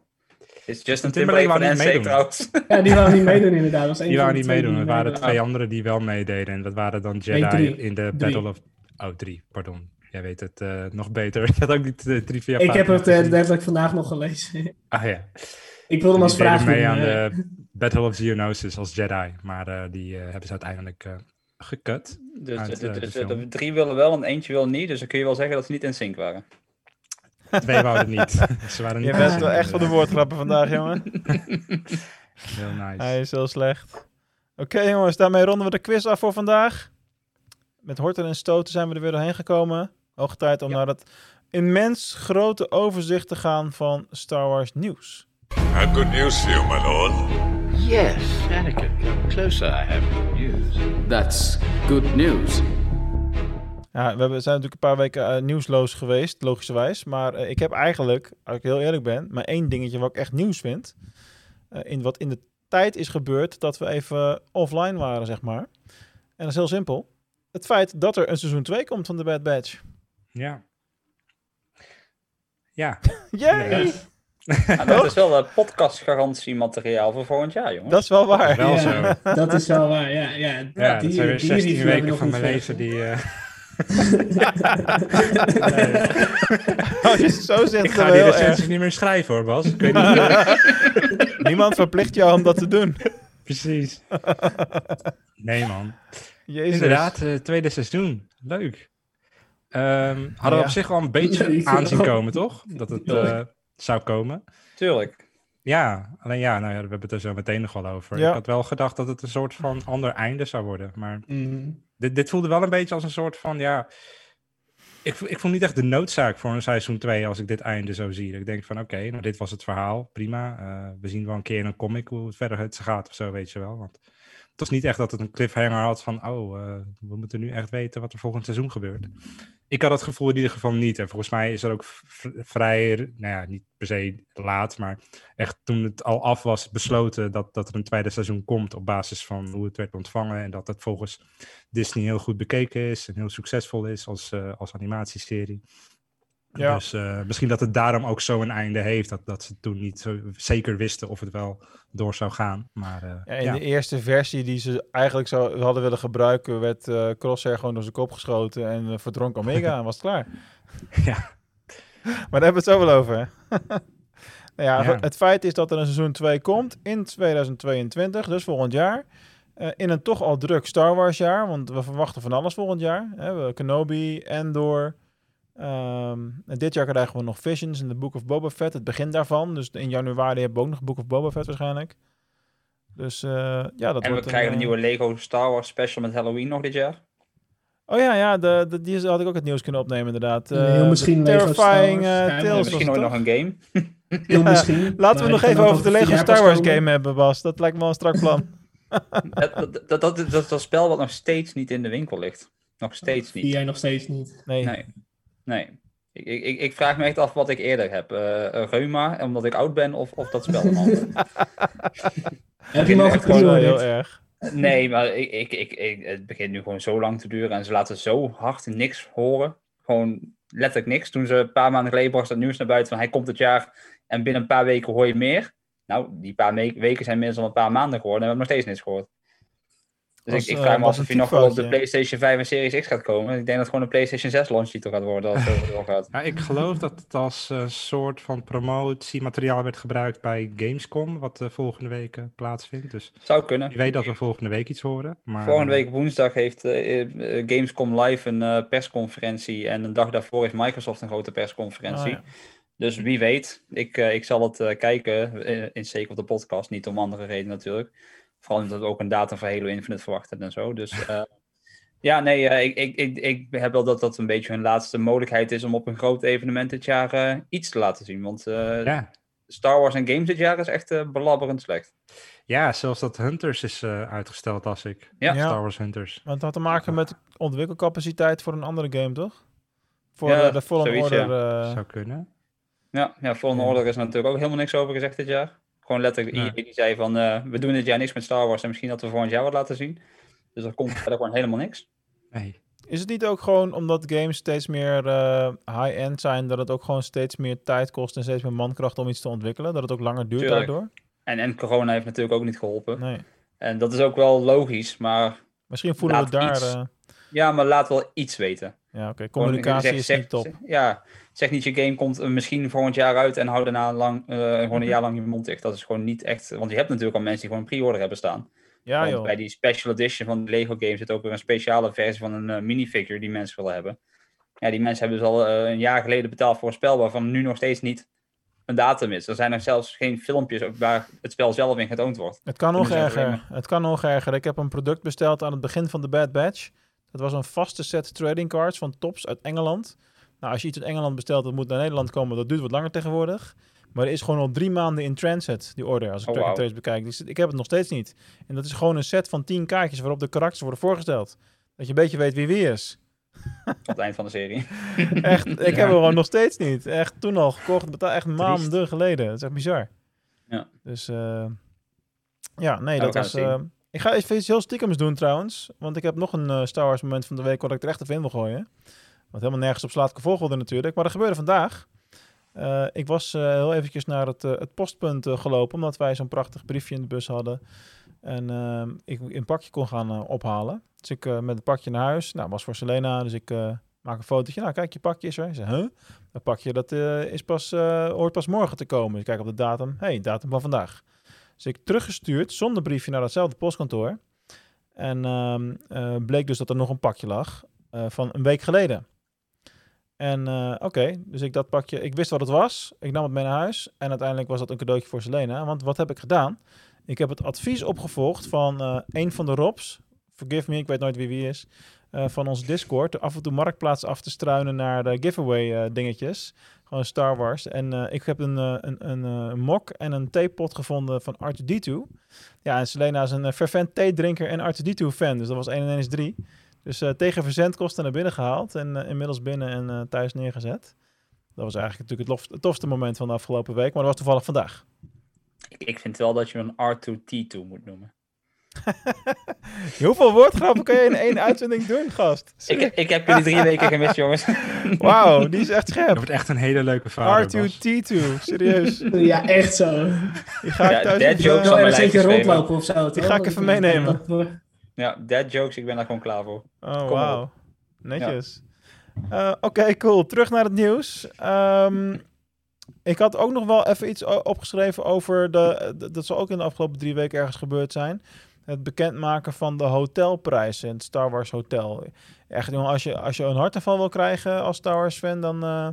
Is Justin Timberlake Timberlake van NC meedoen. trouwens? Ja, die wou niet meedoen inderdaad. Was Die waren niet meedoen. Er die waren twee anderen die wel meededen. En dat waren dan Jedi in de Drie. Battle of... Oh, drie, pardon. Jij weet het eh, nog beter. Je had ook niet de trivia Ik heb het eh, letterlijk vandaag nog gelezen. Ah ja. Ik wilde hem als Die deden vraag mee doen, aan eh. de Battle of Geonosis als Jedi. Maar eh, die eh, hebben ze uiteindelijk eh gekut. Dus, uit, dus- eh, de dus film. de drie willen wel en eentje wil niet. Dus dan kun je wel zeggen dat ze niet in sync waren. Twee wouden niet. ze waren niet Je bent wel echt van de woordgrappen vandaag, jongen. Heel nice. Hij is heel slecht. Oké jongens, daarmee ronden we de quiz af voor vandaag. Met horten en stoten zijn we er weer doorheen gekomen. Hoog tijd om naar het immens grote overzicht te gaan van Star Wars nieuws. Good news for you, my lord. Yes, Anakin, come closer. I have good news. That's good news. Ja, we zijn natuurlijk een paar weken eh, nieuwsloos geweest, logischerwijs. Maar eh, ik heb eigenlijk, als ik heel eerlijk ben, maar één dingetje wat ik echt nieuws vind. Eh, in wat in de tijd is gebeurd dat we even offline waren, zeg maar. En dat is heel simpel. Het feit dat er een seizoen 2 komt van The Bad Batch. Ja. Ja. Yay! Maar dat is wel uh, podcastgarantiemateriaal voor volgend jaar, jongens. Dat is wel waar. Wel Ja, zo. dat is wel waar, ja. Ja, Ja, die- dat zijn weer die 16 review hebben we weken van mijn leven die... eh, Als je het zo zegt, ik ga die wel recensies niet meer schrijven hoor, Bas. Ik weet niet. Niemand verplicht jou om dat te doen. Precies. Nee man. Jezus. Inderdaad, eh, tweede seizoen. Leuk. Ehm, hadden we Ja. op zich wel een beetje aanzien komen, toch? Dat het. Zou komen. Tuurlijk. Ja, alleen ja, nou ja, we hebben het er zo meteen nog wel over. Ja. Ik had wel gedacht dat het een soort van ander einde zou worden. Maar Mm. dit, dit voelde wel een beetje als een soort van, ja... Ik, ik vond niet echt de noodzaak voor een seizoen 2 als ik dit einde zo zie. Ik denk van, oké, nou dit was het verhaal, prima. Eh, we zien wel een keer in een comic hoe het verder het gaat of zo, weet je wel. Want was niet echt dat het een cliffhanger had van, oh, eh, we moeten nu echt weten wat er volgend seizoen gebeurt. Ik had het gevoel in ieder geval niet. En volgens mij is er ook vrij, nou ja, niet per se laat, maar echt toen het al af was besloten dat, dat er een tweede seizoen komt op basis van hoe het werd ontvangen. En dat het volgens Disney heel goed bekeken is en heel succesvol is als, eh, als animatieserie. Ja. Dus eh, misschien dat het daarom ook zo een einde heeft. Dat, dat ze toen niet zo zeker wisten of het wel door zou gaan. Maar eh, Ja, in ja. de eerste versie die ze eigenlijk zou, hadden willen gebruiken, werd Crosshair gewoon door zijn kop geschoten en verdronk Omega en was het klaar. Ja. Maar daar hebben we het zo wel over. nou ja, Ja. Het feit is dat er een seizoen 2 komt in 2022, dus volgend jaar. In een toch al druk Star Wars jaar, want we verwachten van alles volgend jaar. Hè, we hebben Kenobi, Endor. Ehm, en dit jaar krijgen we nog Visions in de Book of Boba Fett, het begin daarvan. Dus in januari hebben we ook nog Book of Boba Fett waarschijnlijk. Dus eh, ja, dat En we krijgen een eh, nieuwe Lego Star Wars special met Halloween nog dit jaar. Oh ja, ja de, de, die had ik ook het nieuws kunnen opnemen inderdaad. Heel Eh, misschien de Lego Star Terrifying Wars. Misschien ooit nog een game. Ja, misschien. Laten we nog die even over de Lego Star Wars komen. game hebben, Bas. Dat lijkt me wel een strak plan. dat, dat, dat, dat, dat is dat spel wat nog steeds niet in de winkel ligt. Nog steeds Die niet. jij nog steeds niet. Nee. Nee. Nee. Ik, ik, ik, ik vraag me echt af wat ik eerder heb. eh eh, reuma, omdat ik oud ben, of, of dat spel dan altijd. Heb je gepreorderd? heel erg. Nee, maar ik, ik, ik, ik, het begint nu gewoon zo lang te duren en ze laten zo hard niks horen. Gewoon letterlijk niks. Toen ze een paar maanden geleden bracht dat nieuws naar buiten van hij komt het jaar en binnen een paar weken hoor je meer. Nou, die paar weken zijn inmiddels al een paar maanden geworden en we hebben nog steeds niks gehoord. Dus Was, ik, ik eh, vraag me was af of hij nog wel op de. PlayStation 5 en Series X gaat komen. Ik denk dat het gewoon een PlayStation 6 launch titel gaat worden als het doorgaat. Ja, ik geloof dat het als een soort van promotiemateriaal werd gebruikt bij Gamescom, wat eh, volgende week eh, plaatsvindt. Dus Zou kunnen. je weet dat we volgende week iets horen. Maar, Volgende eh, week woensdag heeft eh, eh, Gamescom Live een eh, persconferentie. En een dag daarvoor heeft Microsoft een grote persconferentie. Oh, ja. Dus wie weet, ik, eh, ik zal het eh, kijken eh, in zeker op de podcast. Niet om andere redenen natuurlijk. Vooral omdat we ook een datum voor Halo Infinite verwachten en zo. Dus eh, ja, nee, eh, ik, ik, ik, ik heb wel dat dat een beetje hun laatste mogelijkheid is om op een groot evenement dit jaar eh, iets te laten zien. Want eh, ja. Star Wars en games dit jaar is echt belabberend slecht. ja, zelfs dat Hunters is eh, uitgesteld als ik. Ja. Ja. Star Wars Hunters. Want het had te maken met ontwikkelcapaciteit voor een andere game, toch? Voor Ja, de Fallen zoiets, Order. eh, Zou kunnen. Ja, ja Fallen Ja. Order is natuurlijk ook helemaal niks over gezegd dit jaar. Gewoon letterlijk die zei van, eh, we doen dit jaar niks met Star Wars en misschien dat we volgend jaar wat laten zien. Dus er komt verder gewoon helemaal niks. Nee. Is het niet ook gewoon omdat games steeds meer eh, high-end zijn, dat het ook gewoon steeds meer tijd kost en steeds meer mankracht om iets te ontwikkelen? Dat het ook langer duurt Tuurlijk. daardoor? En, en corona heeft natuurlijk ook niet geholpen. Nee. En dat is ook wel logisch, maar Misschien voelen we daar... iets- eh, ja, maar laat wel iets weten. ja, oké. Communicatie zeg- is zeg- niet top. zeg- ja, zeg niet je game komt eh, misschien volgend jaar uit en hou daarna lang, eh, Mhm. gewoon een jaar lang je mond dicht. Dat is gewoon niet echt, want je hebt natuurlijk al mensen die gewoon een pre-order hebben staan. Ja, joh. bij die special edition van de Lego game zit ook weer een speciale versie van een eh, minifigure die mensen willen hebben. Ja, die mensen hebben dus al een jaar geleden betaald voor een spel waarvan nu nog steeds niet een datum is. Er zijn nog zelfs geen filmpjes waar het spel zelf in getoond wordt. Het kan nog erger. Het kan nog erger. Ik heb een product besteld aan het begin van de Bad Batch. Dat was een vaste set trading cards van Tops uit Engeland. Nou, als je iets uit Engeland bestelt, dat moet naar Nederland komen. Dat duurt wat langer tegenwoordig. Maar er is gewoon al drie maanden in transit, die order, als ik Oh, track trace bekijk. Dus ik heb het nog steeds niet. En dat is gewoon een set van tien kaartjes waarop de karakters worden voorgesteld. Dat je een beetje weet wie wie is. Op het eind van de serie. Echt, ik heb hem gewoon nog steeds niet. Echt toen al gekocht, betaald echt maanden geleden. Dat is echt bizar. Ja. Dus eh, ja, nee, dat zien. eh, ik ga even iets heel stiekems doen trouwens. Want ik heb nog een eh, Star Wars moment van de week wat ik er echt even in wil gooien. Wat helemaal nergens op slaat volgorde natuurlijk. Maar dat gebeurde vandaag. Eh, ik was eh, heel eventjes naar het, eh, het postpunt gelopen. Omdat wij zo'n prachtig briefje in de bus hadden. En ik een pakje kon gaan ophalen. Dus ik met het pakje naar huis. Nou, was voor Selena. Dus ik maak een fotootje. Nou, kijk, je pakje is er. Zei, huh? Dat pakje dat, is pas, hoort pas morgen te komen. Ik kijk op de datum. hey, datum van vandaag. Dus ik teruggestuurd zonder briefje naar datzelfde postkantoor. En ehm, eh, bleek dus dat er nog een pakje lag van een week geleden. En eh, oké, dus ik dat pakje, ik wist wat het was. Ik nam het mee naar huis. En uiteindelijk was dat een cadeautje voor Selena. Want wat heb ik gedaan? Ik heb het advies opgevolgd van eh, een van de Robs. Forgive me, ik weet nooit wie wie is. eh, van ons Discord. Af en toe marktplaats af te struinen naar de giveaway dingetjes. Gewoon Star Wars. En ik heb een, een, een, mok en een theepot gevonden van R2D2. Ja, en Selena is een fervent theedrinker en R2D2 fan. Dus dat was 1 en 1 is 3. Dus eh, tegen verzendkosten naar binnen gehaald. En eh, inmiddels binnen en eh, thuis neergezet. Dat was eigenlijk natuurlijk het, lof- het tofste moment van de afgelopen week. Maar dat was toevallig vandaag. Ik, ik vind wel dat je een R2T2 moet noemen. Hoeveel woordgrappen kan je in één uitzending doen, gast? Ik, ik heb jullie drie weken gemist, jongens. Wauw, die is echt Dat scherp. wordt echt een hele leuke. Bas. R2-T2, serieus. Ja, echt zo. Die ga ik Ja, thuis even, jokes eentje geschreven. rondlopen of zo. Die ga ik even meenemen. Ja, dad jokes, ik ben daar gewoon klaar voor. Oh, wauw. Netjes. Eh, Oké, cool. Terug naar het nieuws. Ehm, ik had ook nog wel even iets opgeschreven over de... Dat zal ook in de afgelopen drie weken ergens gebeurd zijn. Het bekendmaken van de hotelprijzen in het Star Wars Hotel. Echt, jongen, als je, als je een hartaanval wil krijgen als Star Wars fan, dan eh,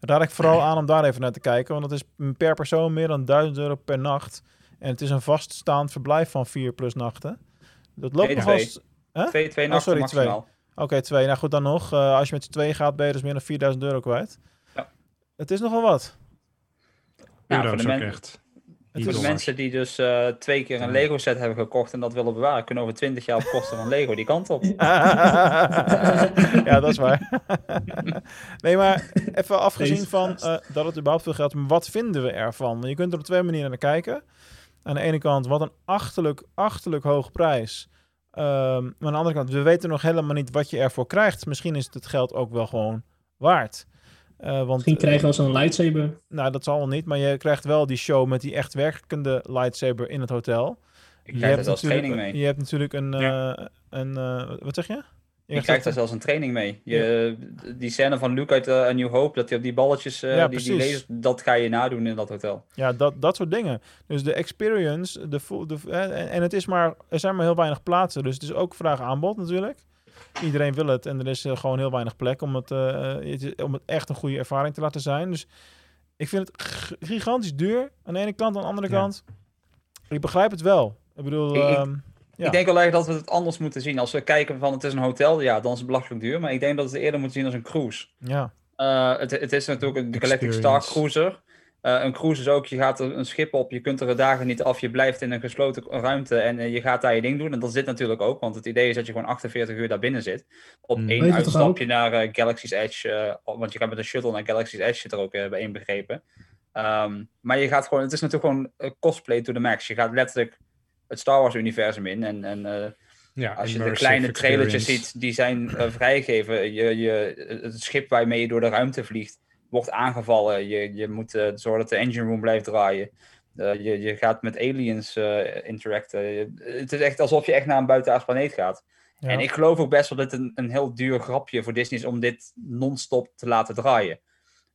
raad ik vooral aan om daar even naar te kijken. Want dat is per persoon meer dan 1000 euro per nacht. En het is een vaststaand verblijf van vier plus nachten. Dat loopt Nee, nog twee. Huh? Twee, twee Oh, nachten sorry, twee. maximaal. Oké, twee. Nou goed, dan nog. Eh, als je met z'n tweeën gaat, ben je dus meer dan 4000 euro kwijt. Ja. Het is nogal wat. Ja, voor Euro's de ook men- echt. Het Voor is- de mensen die dus eh, twee keer een Lego set hebben gekocht en dat willen bewaren, kunnen over 20 jaar op kosten van Lego die kant op. ja, dat is waar. nee, maar even afgezien van eh, dat het überhaupt veel geld is, maar wat vinden we ervan? Je kunt er op twee manieren naar kijken. Aan de ene kant, wat een achterlijk, achterlijk hoge prijs. Ehm, maar aan de andere kant, we weten nog helemaal niet wat je ervoor krijgt. Misschien is het het geld ook wel gewoon waard. Eh, want, Misschien krijgen we wel zo'n lightsaber. Nou, dat zal wel niet, maar je krijgt wel die show met die echt werkende lightsaber in het hotel. Ik Je krijg hebt er zelfs natuurlijk- training mee. Je hebt natuurlijk een... Ja. eh, een eh, wat zeg je? Je krijgt daar zelfs een training mee. Je, Die scène van Luke uit uh, A New Hope, dat hij op die balletjes, eh, Ja, die, die lasers, dat ga je nadoen in dat hotel. Ja, dat, dat soort dingen. Dus de experience, de, de, eh, en, het is maar, er zijn maar heel weinig plaatsen. Dus het is ook vraag aanbod natuurlijk. Iedereen wil het en er is eh, gewoon heel weinig plek om het, eh, om het echt een goede ervaring te laten zijn. Dus ik vind het gigantisch duur aan de ene kant, aan de andere Ja. kant. Ik begrijp het wel. Ik bedoel, Ik- ehm, ja. Ik denk wel echt dat we het anders moeten zien. Als we kijken van het is een hotel, ja, dan is het belachelijk duur. Maar ik denk dat we het eerder moeten zien als een cruise. ja. Eh, het, het is natuurlijk een de Galactic Star. Cruiser. Eh, een cruise is ook, je gaat er een schip op, je kunt er dagen niet af, je blijft in een gesloten ruimte en eh, je gaat daar je ding doen. En dat zit natuurlijk ook, want het idee is dat je gewoon 48 uur daar binnen zit. Op Hmm. één uitstapje naar Galaxy's Edge, want je gaat met een shuttle naar Galaxy's Edge, zit er ook bij één begrepen. Ehm, maar je gaat gewoon, het is natuurlijk gewoon cosplay to the max. Je gaat letterlijk het Star Wars universum in en, en eh, Ja, Als je de kleine trailertjes ziet die zijn eh, vrijgegeven, je, je, het schip waarmee je door de ruimte vliegt, wordt aangevallen. Je, je moet eh, zorgen dat de engine room blijft draaien. Je, je gaat met aliens interacten. Je- het is echt alsof je echt naar een buitenaards planeet gaat. Ja. En ik geloof ook best wel dat het een, een heel duur grapje voor Disney is om dit non-stop te laten draaien.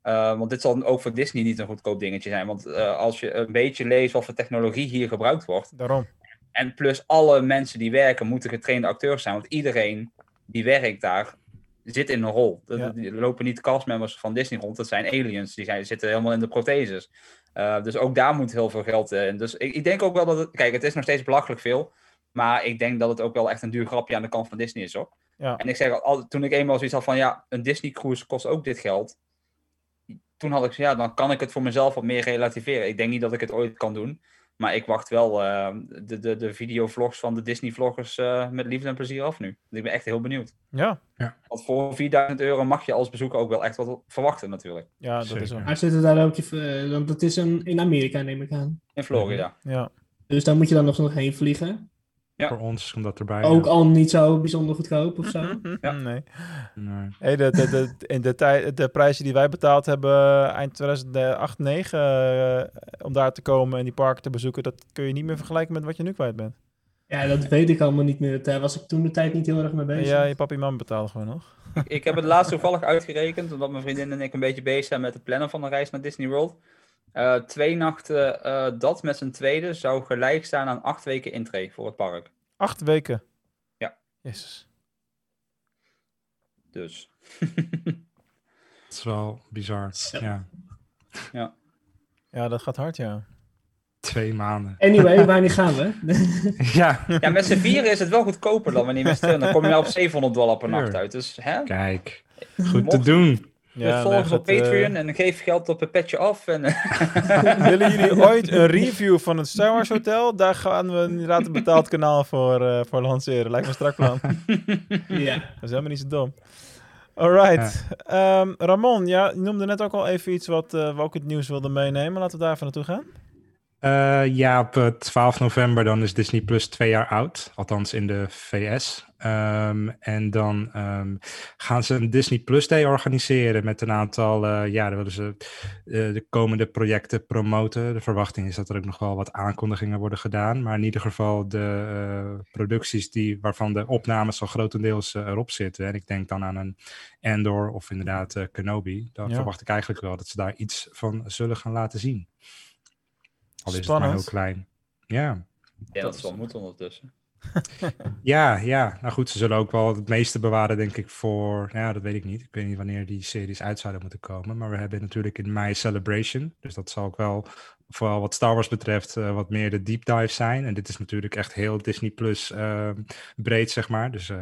Want dit zal ook voor Disney niet een goedkoop dingetje zijn. Want als je een beetje leest wat voor technologie hier gebruikt wordt. Daarom. En plus alle mensen die werken moeten getrainde acteurs zijn. Want iedereen die werkt daar zit in een rol. Er- Ja. Er lopen niet castmembers van Disney rond. Dat zijn aliens. Die zijn, zitten helemaal in de protheses. Eh, dus ook daar moet heel veel geld in. Dus ik, ik denk ook wel dat het... Kijk, het is nog steeds belachelijk veel. Maar ik denk dat het ook wel echt een duur grapje aan de kant van Disney is, hoor. Ja. En ik zeg al, toen ik eenmaal zoiets had van... Ja, een Disney cruise kost ook dit geld. Toen had ik zo, ja, dan kan ik het voor mezelf wat meer relativeren. Ik denk niet dat ik het ooit kan doen. Maar ik wacht wel eh, de, de, de videovlogs van de Disney-vloggers eh, met liefde en plezier af nu. Ik ben echt heel benieuwd. Ja, Want voor 4000 euro mag je als bezoeker ook wel echt wat verwachten natuurlijk. ja dat is Zeker. zo. Maar zitten daar ook, je- eh, want dat is een, in Amerika neem ik aan. In Florida. Ja. Dus daar moet je dan nog nog heen vliegen. Ja. Voor ons, omdat erbij... Ook ja. al niet zo bijzonder goedkoop of zo. Ja. Nee. Nee. Hey, de, de, de, in de, tijd, de prijzen die wij betaald hebben eh, eind 2008, 9 eh, om daar te komen en die parken te bezoeken, dat kun je niet meer vergelijken met wat je nu kwijt bent. Ja, dat weet ik allemaal niet meer. Daar was ik toen de tijd niet heel erg mee bezig. ja, je papi en mama betalen gewoon nog. Ik- Ik heb het laatst toevallig uitgerekend, omdat mijn vriendin en ik een beetje bezig zijn met het plannen van een reis naar Disney World. Eh, twee nachten eh, dat met z'n tweede zou gelijk staan aan acht weken intree voor het park. Acht weken. Ja. Jezus. Dus. Dat is wel bizar. Zo. Ja, Ja, dat gaat hard, ja. twee maanden. Anyway, wanneer gaan we? ja, Ja, met z'n vieren is het wel goedkoper dan wanneer met z'n tweeën. Dan kom je nou op 700 dollar per nacht uit. Dus hè? kijk. Goed te doen. Ja volg ons op eh, Patreon en geef geld op een petje af. En, eh, Willen jullie ooit een review van het Star Wars Hotel? Daar gaan we inderdaad een betaald kanaal voor, eh, voor lanceren. Lijkt me strak plan. ja. Dat is helemaal niet zo dom. Alright. Ehm, Ramon, ja, je noemde net ook al even iets wat eh, we ook het nieuws wilden meenemen. Laten we daar even naartoe gaan. Eh, ja, op eh, 12 november dan is Disney Plus twee jaar oud. Althans in de VS. Ehm, en dan ehm, gaan ze een Disney Plus Day organiseren met een aantal, eh, ja, dan willen ze eh, de komende projecten promoten. De verwachting is dat er ook nog wel wat aankondigingen worden gedaan. Maar in ieder geval de eh, producties die, waarvan de opnames al grotendeels erop zitten. En ik denk dan aan een Endor of inderdaad eh, Kenobi. Dan Ja. verwacht ik eigenlijk wel dat ze daar iets van zullen gaan laten zien. Al is het maar heel klein. Ja. ja, dat is wel moet ondertussen. Ja, ja. Nou goed, ze zullen ook wel het meeste bewaren, denk ik, voor... nou dat weet ik niet. Ik weet niet wanneer die series uit zouden moeten komen. Maar we hebben natuurlijk in mei Celebration. Dus dat zal ook wel, vooral wat Star Wars betreft, eh, wat meer de deep dive zijn. En dit is natuurlijk echt heel Disney Plus eh, breed, zeg maar. Dus eh,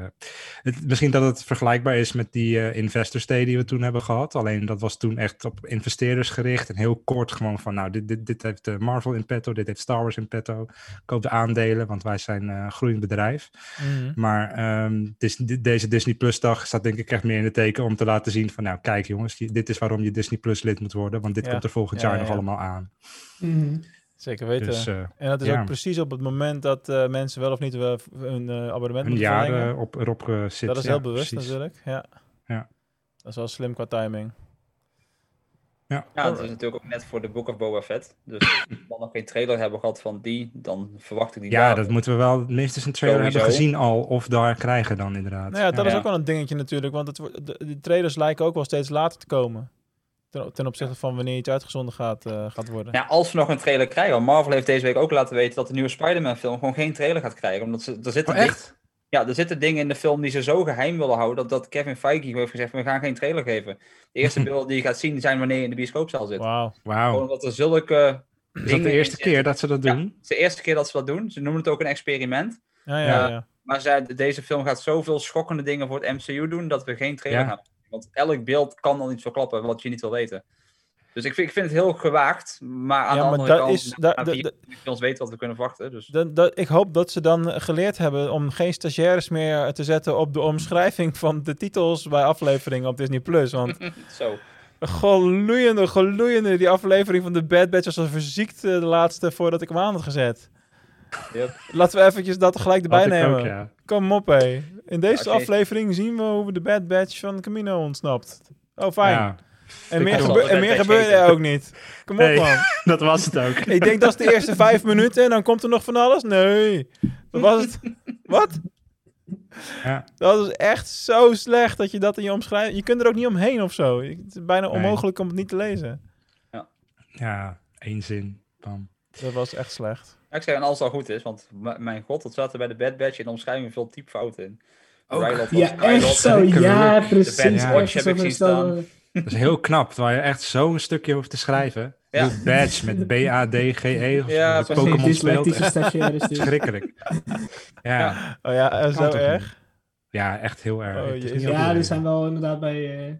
het, misschien dat het vergelijkbaar is met die eh Investors Day die we toen hebben gehad. Alleen dat was toen echt op investeerders gericht. En heel kort gewoon van, nou, dit, dit, dit heeft Marvel in petto, dit heeft Star Wars in petto. Koop de aandelen, want wij zijn een groeiend bedrijf. Mhm. Maar ehm, dis- deze Disney Plus dag staat denk ik echt meer in het teken om te laten zien van, nou kijk jongens, dit is waarom je Disney Plus lid moet worden, want dit Ja. komt er volgend Ja, jaar ja, nog allemaal aan. Mhm. Zeker weten. Dus eh, en dat is ja. ook precies op het moment dat eh, mensen wel of niet eh, hun eh, abonnement een moeten jaar verlengen. op, erop eh, zit. dat is ja, heel bewust precies. natuurlijk. Ja. Ja. Dat is wel slim qua timing. Ja. Ja, het is natuurlijk ook net voor de Book of Boba Fett. Dus als we dan nog geen trailer hebben gehad van die, dan verwacht ik die Ja, daar. dat moeten we wel minstens een trailer hebben gezien al, of daar krijgen dan inderdaad. Nou ja, dat is ook wel een dingetje natuurlijk, want het, de, de trailers lijken ook wel steeds later te komen. Ten, ten opzichte van wanneer iets uitgezonden gaat, eh, gaat worden. Ja, als we nog een trailer krijgen. Want Marvel heeft deze week ook laten weten dat de nieuwe Spider-Man film gewoon geen trailer gaat krijgen. Omdat ze, er zitten Oh, echt? dingen- ja, er zitten dingen in de film die ze zo geheim willen houden. Dat, dat Kevin Feige heeft gezegd, we gaan geen trailer geven. De eerste beelden die je gaat zien zijn wanneer je in de bioscoopzaal zit. Wauw. Gewoon Wauw. omdat er zulke Is dat de eerste keer dat ze dat Ja. doen? Het is de eerste keer dat ze dat doen. Ze noemen het ook een experiment. Ja, ja, Ja. ja. Maar zij, deze film gaat zoveel schokkende dingen voor het MCU doen dat we geen trailer Ja. gaan. Want elk beeld kan al iets verklappen wat je niet wil weten. Dus ik vind, ik vind het heel gewaagd. Maar aan Ja, de andere kant, is- da- films weten wat we kunnen verwachten. Dus Dan- ik hoop dat ze dan geleerd hebben om geen stagiaires meer te zetten op de omschrijving van de titels bij afleveringen op Disney+. Plus. Want zo. gloeiende, gloeiende, die aflevering van The Bad Batch was al verziekt de laatste voordat ik hem aan had gezet. Yep. Laten we eventjes dat gelijk erbij Had nemen. ook, ja. Kom op, hé. In deze aflevering zien we hoe we de Bad Batch van Camino ontsnapt. Oh, fijn. Ja, en meer, gebe- en meer gebeurde er ook niet. Kom op, Nee. man. dat was het ook. Ik denk dat is de eerste vijf minuten en dan komt er nog van alles. Nee. Wat was het? Wat? Ja. Dat is echt zo slecht dat je dat in je omschrijving... Je kunt er ook niet omheen of zo. Het is bijna Nee. onmogelijk om het niet te lezen. Ja, één zin. Bam. Dat was echt slecht. Ja, ik zeg, en als het al goed is, want mijn god, dat zat er bij de Bad Batch in de omschrijving veel typfouten in. Ook. Was Ja, echt zo. Ja, precies. Bad echt Watch heb ik zien staan. Dat is heel knap, terwijl je echt zo'n stukje hoeft te schrijven. Ja. Ja. Badge met B-A-D-G-E of Ja. Pokémon speelt. Dus. schrikkelijk. Ja, ja. Oh ja, zo erg? echt heel erg. Oh, Ja, die zijn wel inderdaad bij... eh,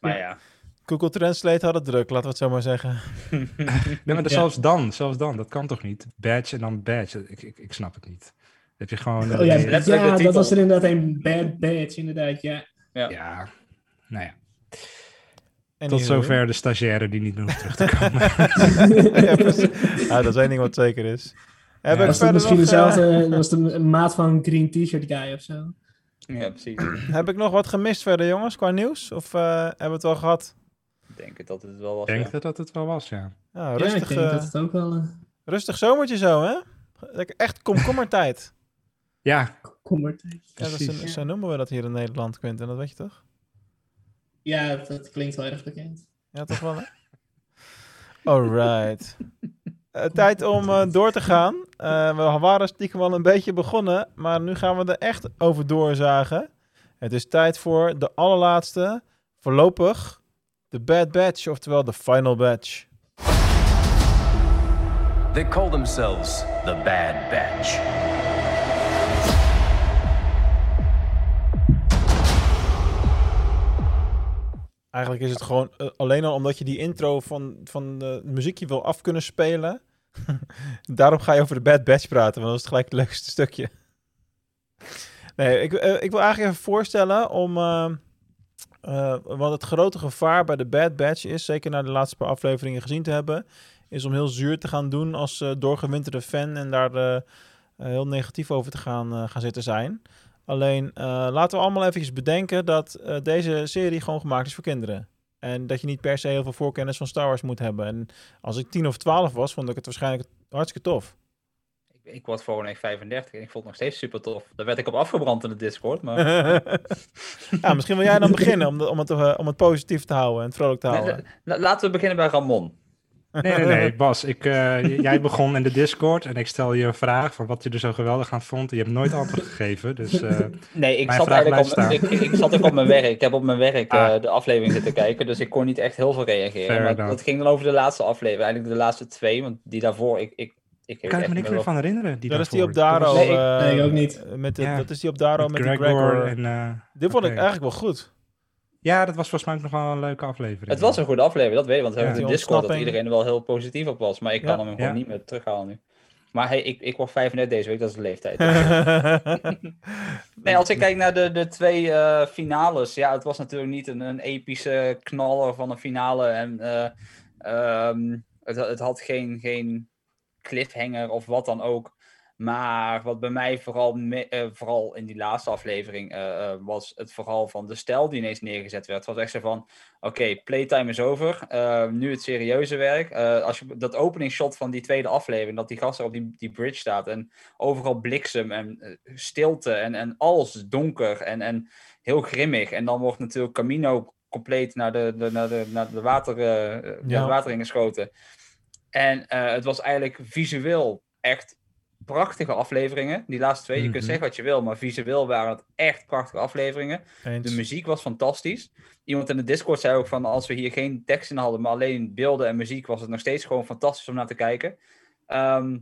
Maar ja, Google Translate had het druk, laten we het zo maar zeggen. Nee, maar Ja. zelfs dan, zelfs dan, dat kan toch niet? Badge en dan badge, ik, ik, ik snap het niet. Heb je gewoon... Oh ja, eh, ja dat was er inderdaad een bad badge, inderdaad, ja. ja, nou ja. En Tot zover de stagiaire die niet meer hoeft terug te komen. ja. Ja, dat is één ding wat zeker is. Heb Ja. ik Was dat verder misschien nog, eh, dezelfde, dat was de een maat van Green T-shirt guy of zo? ja, precies. heb ik nog wat gemist verder, jongens, qua nieuws? Of eh, hebben we het wel gehad? Ik denk dat het wel was. Ik denk ja. dat het wel was, ja. Ja, Ja, rustig, ik denk dat het ook wel... rustig zomertje zo, hè? Lekker echt komkommertijd. Ja, kom maar. Ja, dat een- zo noemen we dat hier in Nederland, Quinten. Dat weet je toch? Ja, dat klinkt wel erg bekend. Ja, toch wel, hè? Alright. Eh, tijd om eh, door te gaan. Eh, we waren stiekem al een beetje begonnen, maar nu gaan we er echt over doorzagen. Het is tijd voor de allerlaatste, voorlopig, de Bad Batch, oftewel de Final Batch. They call themselves the Bad Batch. Eigenlijk is het gewoon eh, alleen al omdat je die intro van, van de muziekje wil af kunnen spelen. Daarom ga je over de Bad Batch praten, want dat is gelijk het leukste stukje. Nee, ik, eh, ik wil eigenlijk even voorstellen om. eh, eh, wat het grote gevaar bij de Bad Batch is, zeker na de laatste paar afleveringen gezien te hebben, is om heel zuur te gaan doen als eh, doorgewinterde fan en daar eh, heel negatief over te gaan, gaan zitten zijn. Alleen laten we allemaal eventjes bedenken dat deze serie gewoon gemaakt is voor kinderen. En dat je niet per se heel veel voorkennis van Star Wars moet hebben. En als ik 10 of 12 was, vond ik het waarschijnlijk hartstikke tof. Ik, ik word volgende week 35 en ik vond het nog steeds super tof. Daar werd ik op afgebrand in de Discord. Maar... ja, misschien wil jij dan beginnen om, de- om, het, eh, om het positief te houden en vrolijk te Nee, houden. la- laten we beginnen bij Ramon. Nee, nee, nee, Bas. Ik, eh, jij begon in de Discord en ik stel je een vraag van wat je er zo geweldig aan vond. Je hebt nooit antwoord gegeven, dus... eh, Nee, ik Mijn zat vraag eigenlijk op, ik, ik zat ook op mijn werk. Ik heb op mijn werk Ah. eh, de aflevering zitten kijken, dus ik kon niet echt heel veel reageren. Fair maar dat ging dan over de laatste aflevering, eigenlijk de laatste twee, want die daarvoor, ik, ik, ik ik kan echt me niks niet meer van herinneren. Die Dat is die op Daro. Nee, ik- eh, nee, ik ook niet. Met de, Ja. Dat is die op Daro met, Gregor Gregor. en... eh, Dit vond ik eigenlijk wel goed. Ja, dat was volgens mij ook nog wel een leuke aflevering. Het was een goede aflevering, dat weet ik, want we Ja. hebben in de Die Discord dat iedereen er wel heel positief op was, maar ik kan Ja. hem gewoon Ja. niet meer terughalen nu. Maar hey, ik, ik word 35 deze week, dat is de leeftijd. Nee, als ik kijk naar de, de twee eh, finales, ja, het was natuurlijk niet een, een epische knaller van een finale. En eh, ehm, het, het had geen, geen cliffhanger of wat dan ook. Maar wat bij mij vooral, me- eh, vooral in die laatste aflevering eh, eh, was het vooral van de stijl die ineens neergezet werd. Het was echt zo van, oké, playtime is over. nu het serieuze werk. Als je dat opening shot van die tweede aflevering, dat die gast er op die, die bridge staat en overal bliksem en stilte en, en alles donker en, en heel grimmig. En dan wordt natuurlijk Camino compleet naar de, de, naar de, naar de, water, Ja. de water ingeschoten. En eh, het was eigenlijk visueel echt prachtige afleveringen. Die laatste twee, je kunt Mhm. zeggen wat je wil, maar visueel waren het echt prachtige afleveringen. Eens. De muziek was fantastisch. Iemand in de Discord zei ook van als we hier geen tekst in hadden, maar alleen beelden en muziek, was het nog steeds gewoon fantastisch om naar te kijken. Ehm,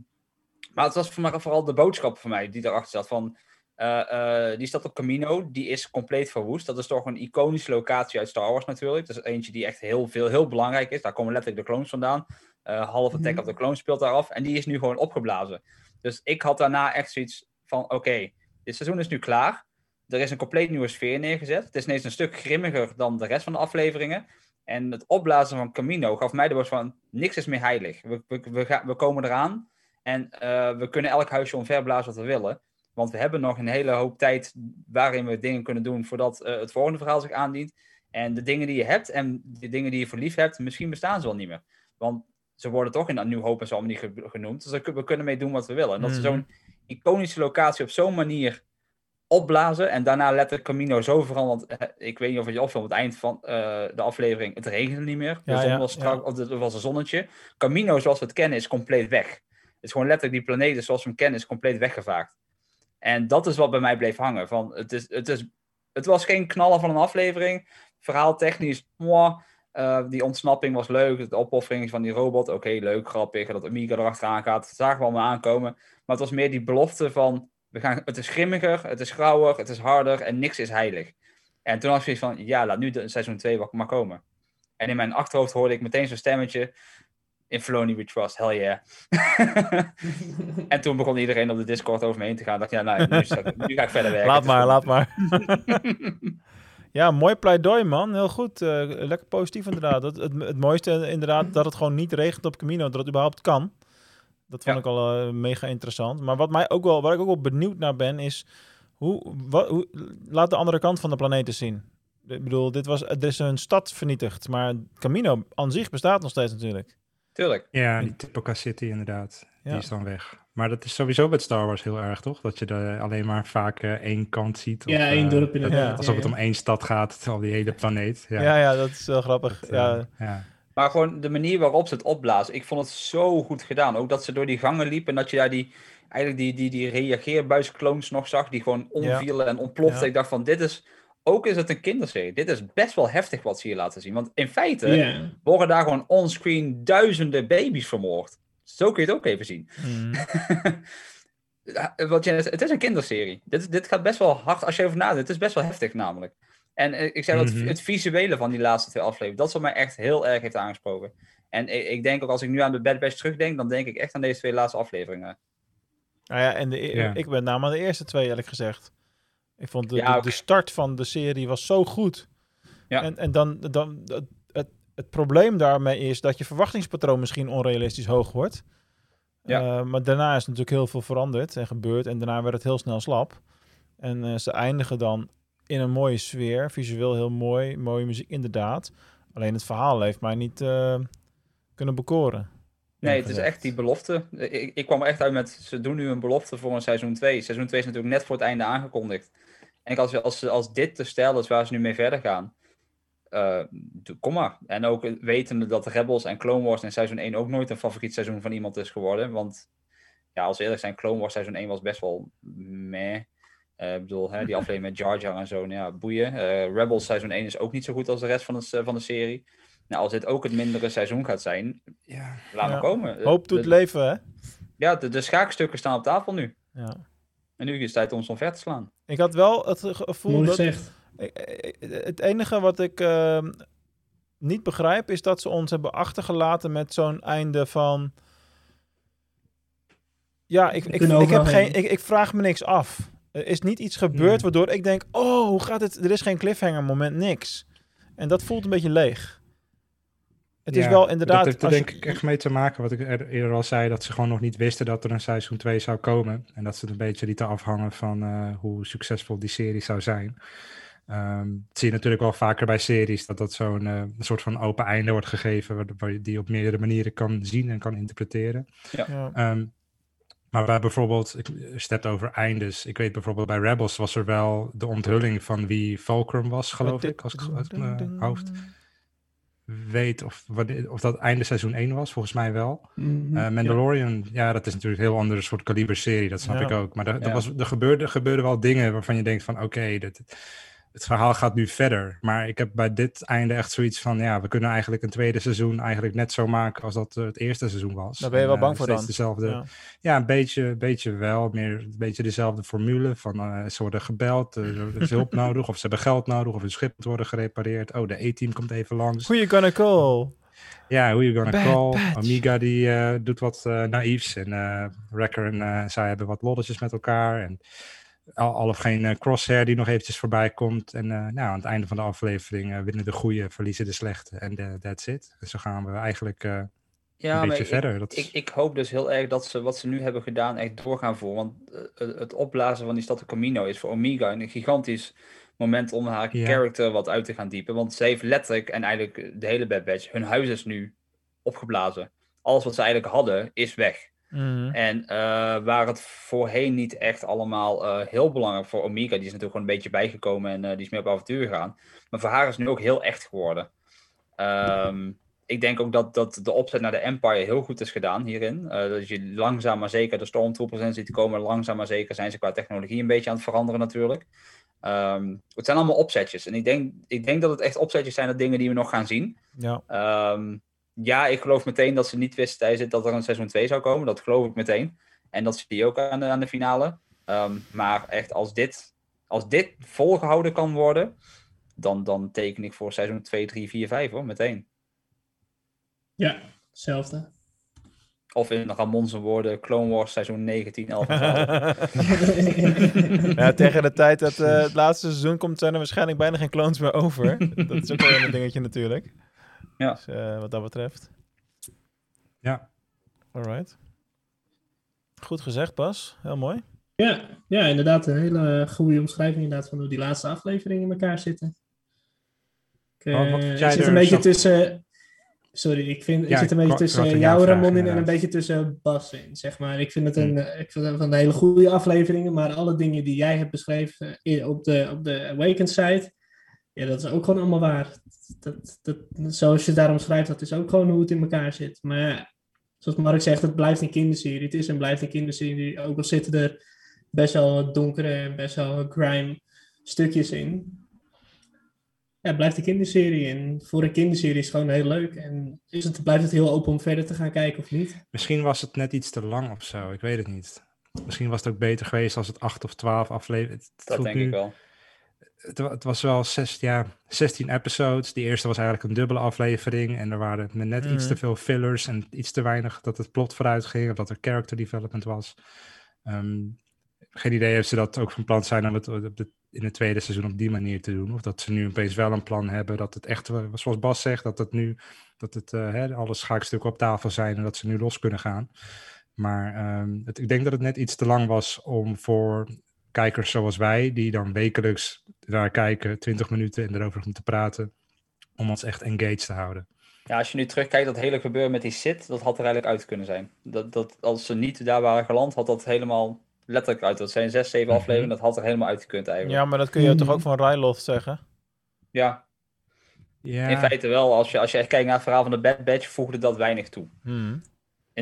maar het was voor mij vooral de boodschap voor mij die erachter zat. Van, eh, eh, die stad op Camino, die is compleet verwoest. Dat is toch een iconische locatie uit Star Wars natuurlijk. Dat is eentje die echt heel veel, heel belangrijk is. Daar komen letterlijk de clones vandaan. Eh half Attack of the Clones speelt daar af. En die is nu gewoon opgeblazen. Dus ik had daarna echt zoiets van, oké, dit seizoen is nu klaar. Er is een compleet nieuwe sfeer neergezet. Het is ineens een stuk grimmiger dan de rest van de afleveringen. En het opblazen van Camino gaf mij de boodschap van, niks is meer heilig. We, we, we, gaan, we komen eraan En eh, we kunnen elk huisje omverblazen wat we willen. Want we hebben nog een hele hoop tijd waarin we dingen kunnen doen voordat eh, het volgende verhaal zich aandient. En de dingen die je hebt en de dingen die je voor lief hebt, misschien bestaan ze wel niet meer. Want ze worden toch in een nieuw hoop en zo allemaal niet ge- genoemd. Dus we kunnen mee doen wat we willen. En dat ze Mhm. zo'n iconische locatie op zo'n manier opblazen. En daarna letterlijk Camino zo veranderd. eh, Ik weet niet of het je opviel, aan het eind van eh, de aflevering. Het regende niet meer. De Ja, zon ja, was strak, of er was een zonnetje. Camino zoals we het kennen is compleet weg. Het is gewoon letterlijk die planeet zoals we hem kennen is compleet weggevaagd. En dat is wat bij mij bleef hangen. Van, het, is, het, is, het was geen knallen van een aflevering. Verhaal technisch. Eh, die ontsnapping was leuk. De opoffering van die robot, oké, leuk, grappig. Dat Amiga erachteraan gaat, dat zagen we allemaal aankomen. Maar het was meer die belofte van, we gaan, het is grimmiger, het is grauwer, het is harder en niks is heilig. En toen had ik zoiets van, ja, laat nu de, seizoen 2 maar komen. En in mijn achterhoofd hoorde ik meteen zo'n stemmetje, in Filoni we trust, hell yeah. en toen begon iedereen op de Discord over me heen te gaan. dacht ja, nou, nu, nu ga ik verder werken. Laat maar, laat maar. ja, mooi pleidooi, man. Heel goed. Eh, lekker positief, inderdaad. Het, het, het mooiste, inderdaad, dat het gewoon niet regent op Camino. Dat het überhaupt kan. Dat vond ik al eh, mega interessant. Maar wat mij ook wel, waar ik ook wel benieuwd naar ben, is... Hoe, wat, hoe, laat de andere kant van de planeet eens zien. Ik bedoel, dit was, er is een stad vernietigd. Maar Camino aan zich bestaat nog steeds natuurlijk. Tuurlijk. Ja, die Tipoca City inderdaad. Ja. Die is dan weg. Maar dat is sowieso met Star Wars heel erg, toch? Dat je er alleen maar vaak eh, één kant ziet. Ja, één eh, dorp inderdaad, ja, Alsof het om één stad gaat, terwijl die hele planeet. Ja, Ja, ja, dat is wel grappig. Dat, ja. eh, ja. Maar gewoon de manier waarop ze het opblazen. Ik vond het zo goed gedaan. Ook dat ze door die gangen liepen en dat je daar die, eigenlijk die, die, die reageerbuiskloons nog zag. Die gewoon omvielen en ontploften. Ja. Ik dacht van, dit is... Ook is het een kinderserie. Dit is best wel heftig wat ze hier laten zien. Want in feite worden daar gewoon onscreen duizenden baby's vermoord. Zo kun je het ook even zien. Ja, Wat je, het is een kinderserie. Dit, dit gaat best wel hard als je over nadenkt. Het is best wel heftig namelijk. En eh, ik zei dat Mhm. het visuele van die laatste twee afleveringen, dat is wat mij echt heel erg heeft aangesproken. En ik, ik denk ook als ik nu aan de Bad Batch terugdenk, dan denk ik echt aan deze twee laatste afleveringen. Nou ja, en de, e- Ja. ik ben namelijk aan de eerste twee, eerlijk gezegd. Ik vond de, Ja, de, ook. de start van de serie was zo goed. Ja. En, en dan, dan het, probleem daarmee is dat je verwachtingspatroon misschien onrealistisch hoog wordt. Ja. Eh, maar daarna is natuurlijk heel veel veranderd en gebeurd. En daarna werd het heel snel slap. En eh, ze eindigen dan in een mooie sfeer. Visueel heel mooi. Mooie muziek, inderdaad. Alleen het verhaal heeft mij niet eh, kunnen bekoren. Nee, het is echt die belofte. Ik, ik kwam er echt uit met, ze doen nu een belofte voor een seizoen 2. Seizoen 2 is natuurlijk net voor het einde aangekondigd. En ik als, als, als dit de stijl is waar ze nu mee verder gaan, eh, doe- kom maar. En ook wetende dat Rebels en Clone Wars in seizoen 1 ook nooit een favoriet seizoen van iemand is geworden. Want ja, als we eerlijk zijn, Clone Wars seizoen 1 was best wel meh. Eh, ik bedoel, hè, die aflevering met Jar Jar en zo, nou ja, boeien. Eh, Rebels seizoen 1 is ook niet zo goed als de rest van, het, van de serie. Nou, als dit ook het mindere seizoen gaat zijn, Ja. laat Ja. maar komen. Hoop doet De- leven, hè? ja, de, de schaakstukken staan op tafel nu. Ja. En nu is het tijd om ze omver te slaan. Ik had wel het ge- gevoel Mooi dat... Het enige wat ik ehm, niet begrijp is dat ze ons hebben achtergelaten met zo'n einde van. Ja, ik, ik, ik, heb geen, ik, ik vraag me niks af. Er is niet iets gebeurd Nee. waardoor ik denk: oh, hoe gaat het? Er is geen cliffhanger moment, niks. En dat voelt een beetje leeg. Het is wel inderdaad. Dat heeft er je- denk ik echt mee te maken, wat ik er- eerder al zei, dat ze gewoon nog niet wisten dat er een seizoen 2 zou komen. En dat ze het een beetje lieten afhangen van eh, hoe succesvol die serie zou zijn. Ehm, dat zie je natuurlijk wel vaker bij series, dat dat zo'n eh, een soort van open einde wordt gegeven, waar, waar je die op meerdere manieren kan zien en kan interpreteren. ja. Ehm, maar bij bijvoorbeeld, ik, hebt over eindes, ik weet bijvoorbeeld bij Rebels was er wel de onthulling van wie Fulcrum was, geloof ik, als ik het uit mijn hoofd weet of, of dat einde seizoen 1 was, volgens mij wel. Mhm. Eh, Mandalorian, ja. dat is natuurlijk een heel ander soort kaliber serie, dat snap Ja. ik ook. Maar er, er Ja. was, er, gebeurde, er gebeurden wel dingen waarvan je denkt van oké, dit het verhaal gaat nu verder. Maar ik heb bij dit einde echt zoiets van, ja, we kunnen eigenlijk een tweede seizoen eigenlijk net zo maken als dat eh, het eerste seizoen was. Daar ben je wel En, bang eh, voor dan. Dezelfde, Ja. ja, een beetje, beetje wel. Meer een beetje dezelfde formule. Van eh, ze worden gebeld, eh, er is hulp nodig, of ze hebben geld nodig, of hun schip moet worden gerepareerd. Oh, de E-team komt even langs. Who you gonna call? Ja, who you gonna Bad call? Batch. Amiga die eh, doet wat eh naïefs. En eh Wrecker en eh, zij hebben wat lolletjes met elkaar. En al, of geen eh, crosshair die nog eventjes voorbij komt. En eh, nou, aan het einde van de aflevering eh, winnen de goede, verliezen de slechte. En that's it. En zo gaan we eigenlijk Ja, een beetje ik, verder. Dat is- ik, ik hoop dus heel erg dat ze wat ze nu hebben gedaan echt doorgaan voeren. Want het- het opblazen van die stad de Camino is voor Omega een gigantisch moment om haar Ja. character wat uit te gaan diepen. Want ze heeft letterlijk, en eigenlijk de hele Bad Batch, hun huis is nu opgeblazen. Alles wat ze eigenlijk hadden, is weg. Mhm. En eh, waar het voorheen niet echt allemaal eh, heel belangrijk voor Omega, die is natuurlijk gewoon een beetje bijgekomen en eh, die is meer op avontuur gegaan. Maar voor haar is het nu ook heel echt geworden. Ehm, ik denk ook dat, dat de opzet naar de Empire heel goed is gedaan hierin. Dat je langzaam maar zeker de Stormtroopers in ziet komen. Langzaam maar zeker zijn ze qua technologie een beetje aan het veranderen natuurlijk. Ehm, het zijn allemaal opzetjes. En ik denk, ik denk dat het echt opzetjes zijn, dat dingen die we nog gaan zien. Ja. Ehm, ja, ik geloof meteen dat ze niet wisten tijdens dat er een seizoen 2 zou komen. Dat geloof ik meteen. En dat ze die ook aan de, aan de finale. Ehm, maar echt, als dit, als dit volgehouden kan worden, dan, dan teken ik voor seizoen 2, 3, 4, 5 hoor, meteen. Ja, hetzelfde. Of in Ramon's woorden, Clone Wars seizoen 19, 11 en 12. ja, tegen de tijd dat eh, het laatste seizoen komt, zijn er waarschijnlijk bijna geen clones meer over. dat is ook wel een dingetje natuurlijk. Ja. Dus, eh, wat dat betreft. Ja. Alright. Goed gezegd, Bas. Heel mooi. Ja, ja, inderdaad. Een hele goede omschrijving inderdaad van hoe die laatste afleveringen in elkaar zitten. Ik, eh, ik zit er een beetje zelf- tussen... Sorry, ik, vind, ik Ja, zit een beetje tussen jou, Ramon, in en een beetje tussen Bas in, zeg maar. Ik vind het Hmm. een, eh, ik vind het van hele goede afleveringen, maar alle dingen die jij hebt beschreven op de, op de Awakened site, ja, dat is ook gewoon allemaal waar. Dat, dat, zoals je het daarom schrijft, dat is ook gewoon hoe het in elkaar zit. Maar ja, zoals Mark zegt, het blijft een kinderserie. Het is en blijft een kinderserie. Ook al zitten er best wel donkere en best wel grime stukjes in. Ja, het blijft een kinderserie. En voor een kinderserie is het gewoon heel leuk. En is het, blijft het heel open om verder te gaan kijken of niet? Misschien was het net iets te lang of zo, ik weet het niet. Misschien was het ook beter geweest als het 8 of 12 afleveringen. Dat denk ik wel. Het, wa- het was wel zes, ja, 16 episodes. Die eerste was eigenlijk een dubbele aflevering. En er waren net iets te Mhm. veel fillers en iets te weinig dat het plot vooruit ging. Of dat er character development was. Ehm, geen idee of ze dat ook van plan zijn om het op de, in het tweede seizoen op die manier te doen. Of dat ze nu opeens wel een plan hebben. Dat het echt, eh, zoals Bas zegt, dat het nu dat het, eh, hè, alle schaakstukken op tafel zijn en dat ze nu los kunnen gaan. Maar ehm, het, ik denk dat het net iets te lang was om voor kijkers zoals wij, die dan wekelijks naar kijken, 20 minuten en erover moeten praten, om ons echt engaged te houden. Ja, als je nu terugkijkt, dat hele gebeuren met die Sith, dat had er eigenlijk uit kunnen zijn. Dat, dat, als ze niet daar waren geland, had dat helemaal letterlijk uit. Dat zijn zes, zeven Mhm. afleveringen, dat had er helemaal uitgekund eigenlijk. Ja, maar dat kun je toch Mhm. ook van Ryloth zeggen? Ja, Ja, in feite wel. Als je, als je echt kijkt naar het verhaal van de Bad Batch, voegde dat weinig toe. Hmm.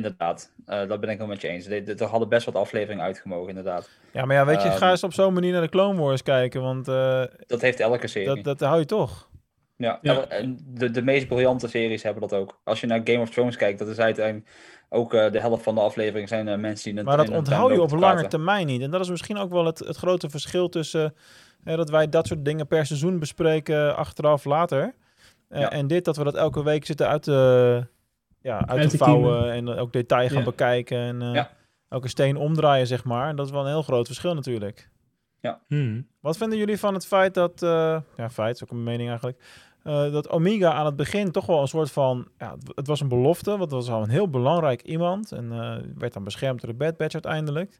Inderdaad, Eh dat ben ik wel met je eens. Er hadden best wat afleveringen uitgemogen, inderdaad. Ja, maar ja, weet je, Ehm. ga eens op zo'n manier naar de Clone Wars kijken, want eh, Dat heeft elke serie. dat, dat hou je toch. Ja, Ja. en de, de meest briljante series hebben dat ook. Als je naar Game of Thrones kijkt, dat is uiteindelijk ook eh, de helft van de afleveringen zijn mensen die... Maar dat onthoud je op lange termijn niet. En dat is misschien ook wel het, het grote verschil tussen dat wij dat soort dingen per seizoen bespreken achteraf later. Eh, Ja. En dit dat we dat elke week zitten uit te, ja, uit Uit te vouwen en ook detail gaan Ja. bekijken. En eh, Ja. elke steen omdraaien, zeg maar. En dat is wel een heel groot verschil natuurlijk. Hmm. Wat vinden jullie van het feit dat, eh, ja, feit is ook een mening eigenlijk, eh, dat Omega aan het begin toch wel een soort van, ja, het- was een belofte, want het was al een heel belangrijk iemand en eh, werd dan beschermd door de Bad Batch uiteindelijk.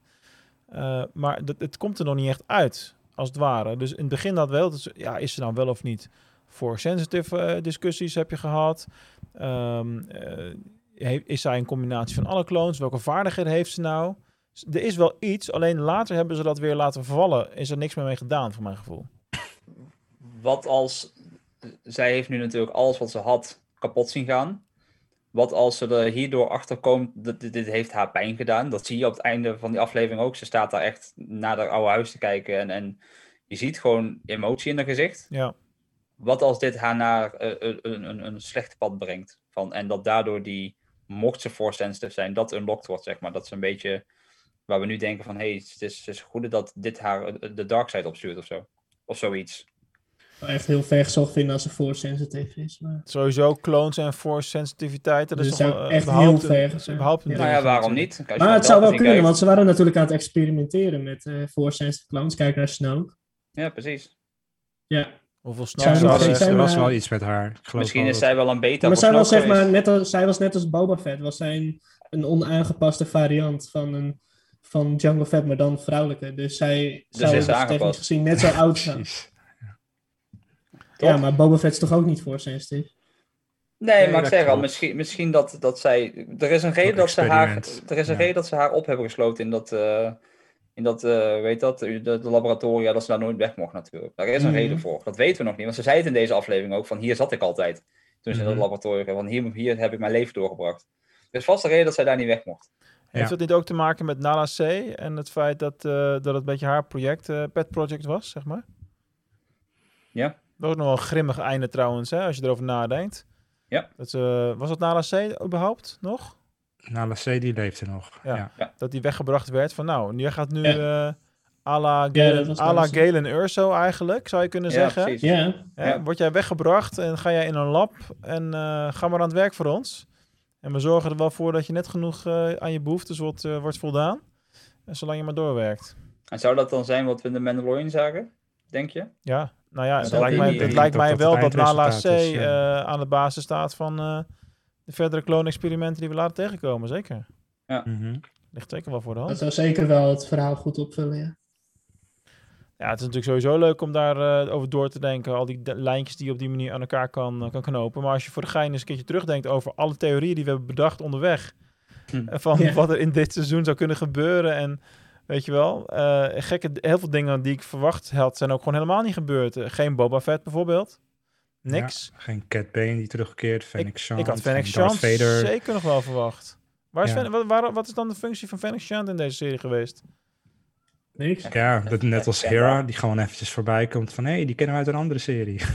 Eh, maar dat, het komt er nog niet echt uit, als het ware. Dus in het begin dat wel, dus, ja, is ze nou wel of niet voor sensitive eh, discussies heb je gehad. Ehm, eh, is zij een combinatie van alle clones? Welke vaardigheden heeft ze nou? Er is wel iets, alleen later hebben ze dat weer laten vervallen. Is er niks meer mee gedaan, voor mijn gevoel. Wat als... Zij heeft nu natuurlijk alles wat ze had kapot zien gaan. Wat als ze er hierdoor achter komt, dit, dit heeft haar pijn gedaan. Dat zie je op het einde van die aflevering ook. Ze staat daar echt naar haar oude huis te kijken. En, en je ziet gewoon emotie in haar gezicht. Ja, Wat als dit haar naar eh, een, een, een, een slecht pad brengt? Van, en dat daardoor die, mocht ze force sensitive zijn, dat unlocked wordt, zeg maar. Dat is een beetje waar we nu denken van, hé, hey, het is, het is goed dat dit haar eh, de dark side opstuurt of zo. Of zoiets. Echt heel ver gezocht vinden als ze force sensitive is. Maar... sowieso clones en force sensitiviteit. Dat is Dus toch ik echt heel ver is überhaupt een Ja. Nou ja, waarom niet? Maar het zou wel kunnen, want ze waren natuurlijk aan het experimenteren met eh force sensitive clones. Kijk naar Snoke. Ja, precies. Ja, Hoeveel er was wel iets met haar. Misschien is zij wel een beta maar zij was, zeg maar, net als, zij was net als Boba Fett. Was zij een, een onaangepaste variant van, een, van Jango Fett, maar dan vrouwelijke. Dus zij Dus zou is dus technisch gezien net zo oud zijn. Ja, maar Boba Fett is toch ook niet voor sensitive? Nee, Nee, maar ik zeg al, misschien, misschien dat, dat zij... Er is een reden dat ze haar, er is een ja. reden dat ze haar op hebben gesloten in dat, eh, in dat eh, weet dat, de, de laboratoria, dat ze daar nooit weg mocht natuurlijk. Daar is een Mhm. reden voor. Dat weten we nog niet, want ze zei het in deze aflevering ook, van hier zat ik altijd. Toen ze in Mhm. dat laboratorium, van hier, hier heb ik mijn leven doorgebracht. Er is vast een reden dat zij daar niet weg mocht. Heeft dat niet ook te maken met Nala C en het feit dat, eh, dat het een beetje haar project, eh, pet project was, zeg maar? Ja. Dat was ook nog wel een grimmig einde trouwens, hè, als je erover nadenkt. Ja. Dat, ze- was dat Nala C überhaupt nog? Nala C, die leefde nog. Ja. Ja. Dat die weggebracht werd van nou, jij gaat nu Ja. eh à la Galen, à la Urso eigenlijk, zou je kunnen Ja, zeggen. Ja, Hè, Ja. Word jij weggebracht en ga jij in een lab en eh, ga maar aan het werk voor ons. En we zorgen er wel voor dat je net genoeg eh, aan je behoeftes wordt, wordt voldaan. En zolang je maar doorwerkt. En zou dat dan zijn wat we in de Mandalorian zagen, denk je? Ja, nou ja, het lijkt die- mij, het lijkt mij wel dat Nala C eh, aan de basis staat van eh, de verdere kloonexperimenten die we laten tegenkomen. Zeker. Mhm. Ligt zeker wel voor de dat hand. zou zeker wel het verhaal goed opvullen, ja. Ja, het is natuurlijk sowieso leuk om daar eh, over door te denken. Al die de- lijntjes die je op die manier aan elkaar kan, eh, kan knopen. Maar als je voor de gein eens een keertje terugdenkt over alle theorieën die we hebben bedacht onderweg. Hm. eh, Van Ja. wat er in dit seizoen zou kunnen gebeuren. En weet je wel, eh, gekke, heel veel dingen die ik verwacht had, zijn ook gewoon helemaal niet gebeurd. Geen Boba Fett bijvoorbeeld. Niks. Ja, geen Cat Bane die terugkeert, Fennec Shand, ik had Fennec Shand zeker nog wel verwacht. Waar is Ja. Waar- wat is dan de functie van Fennec Shand in deze serie geweest? Niks. Ja, dat net als Hera, die gewoon eventjes voorbij komt van... hé, hey, die kennen we uit een andere serie.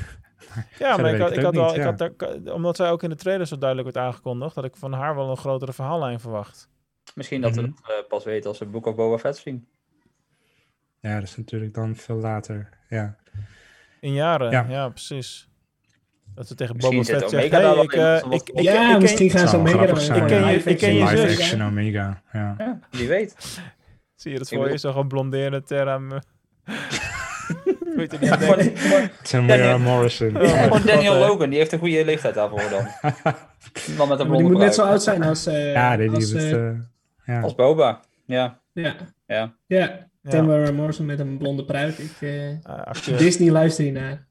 Ja, maar ik had, ik had ook wel, niet, ik had daar, omdat zij ook in de trailer zo duidelijk werd aangekondigd, dat ik van haar wel een grotere verhaallijn verwacht. Misschien dat we Mhm. dat eh, pas weten als we Book of Boba Fett zien. Ja, dat is natuurlijk dan veel later. Ja, In jaren, ja, Ja. precies. Dat ze tegen Boba Fett zegt, hey, ik, eh, ik, ik, ja, ik, misschien gaan ze Omega zijn. Ik ken je- live ik ken je action zus. live action Omega. Ja. Ja, wie weet. zie je dat voor je, zo gewoon blonderende Terra... Weet je niet Ja, Ja, nee. Morrison. Oh, gewoon Daniel. Logan, die heeft een goede leeftijd daarvoor dan. Man met een Maar die moet net zo oud zijn als... eh Ja, die, die als, het, eh, ja. Als Boba, ja. ja. ja. Ja. Tamara Morrison met een blonde pruik. Ik, eh, Ah. Disney luister je naar.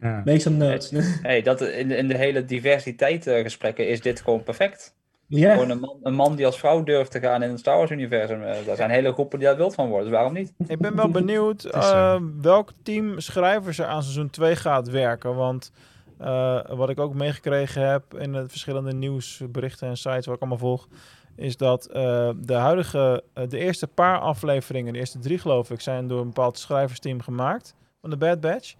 Ja. Make some notes. Hey, dat, in, de- in de hele diversiteit eh, gesprekken is dit gewoon perfect. ja, Gewoon een man, een man die als vrouw durft te gaan in het Star Wars universum. eh, daar zijn hele groepen die daar wild van worden, dus waarom niet? Ik ben wel benieuwd zo. eh, welk team schrijvers er aan seizoen 2 gaat werken. Want eh, wat ik ook meegekregen heb in de verschillende nieuwsberichten en sites waar ik allemaal volg, is dat eh, de huidige, eh, de eerste paar afleveringen, de eerste drie geloof ik, zijn door een bepaald schrijversteam gemaakt van de Bad Batch.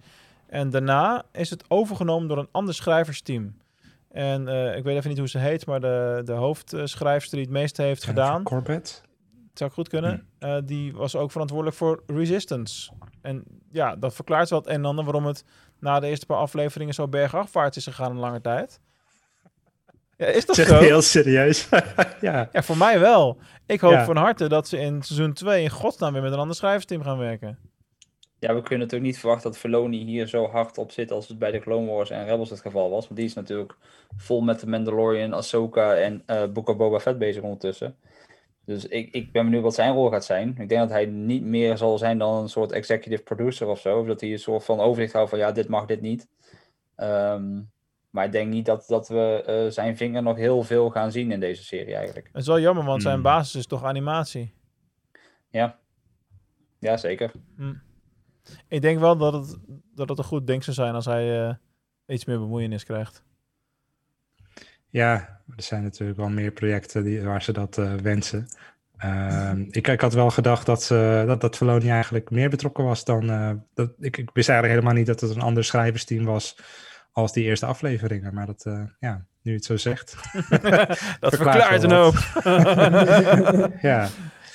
En daarna is het overgenomen door een ander schrijversteam. En eh, ik weet even niet hoe ze heet, maar de, de hoofdschrijfster die het meeste heeft Jennifer gedaan, Corbett. het zou goed kunnen. Eh, die was ook verantwoordelijk voor Resistance. En ja, dat verklaart wel het een en ander waarom het na de eerste paar afleveringen zo bergafwaarts is gegaan een lange tijd. Ja, is dat Zeg zo? heel serieus. ja. Ja, voor mij wel. Ik hoop Ja. van harte dat ze in seizoen 2 in godsnaam weer met een ander schrijversteam gaan werken. Ja, we kunnen natuurlijk niet verwachten dat Filoni hier zo hard op zit als het bij de Clone Wars en Rebels het geval was. Want die is natuurlijk vol met de Mandalorian, Ahsoka en eh Book of Boba Fett bezig ondertussen. Dus ik, ik ben benieuwd wat zijn rol gaat zijn. Ik denk dat hij niet meer zal zijn dan een soort executive producer of zo. Of dat hij een soort van overzicht houdt van ja, dit mag, dit niet. Ehm, maar ik denk niet dat, dat we eh, zijn vinger nog heel veel gaan zien in deze serie eigenlijk. Het is wel jammer, want zijn Hmm. basis is toch animatie. Ja, ja zeker. Ik denk wel dat het, dat het een goed ding zou zijn als hij eh, iets meer bemoeienis krijgt. Ja, er zijn natuurlijk wel meer projecten die, waar ze dat eh, wensen. Ehm, ik, ik had wel gedacht dat, ze, dat, dat eigenlijk meer betrokken was dan... eh, dat, ik, ik wist eigenlijk helemaal niet dat het een ander schrijversteam was als die eerste afleveringen. Maar dat, eh, ja, nu het zo zegt. dat Verklaart verklaart een hoop. ja,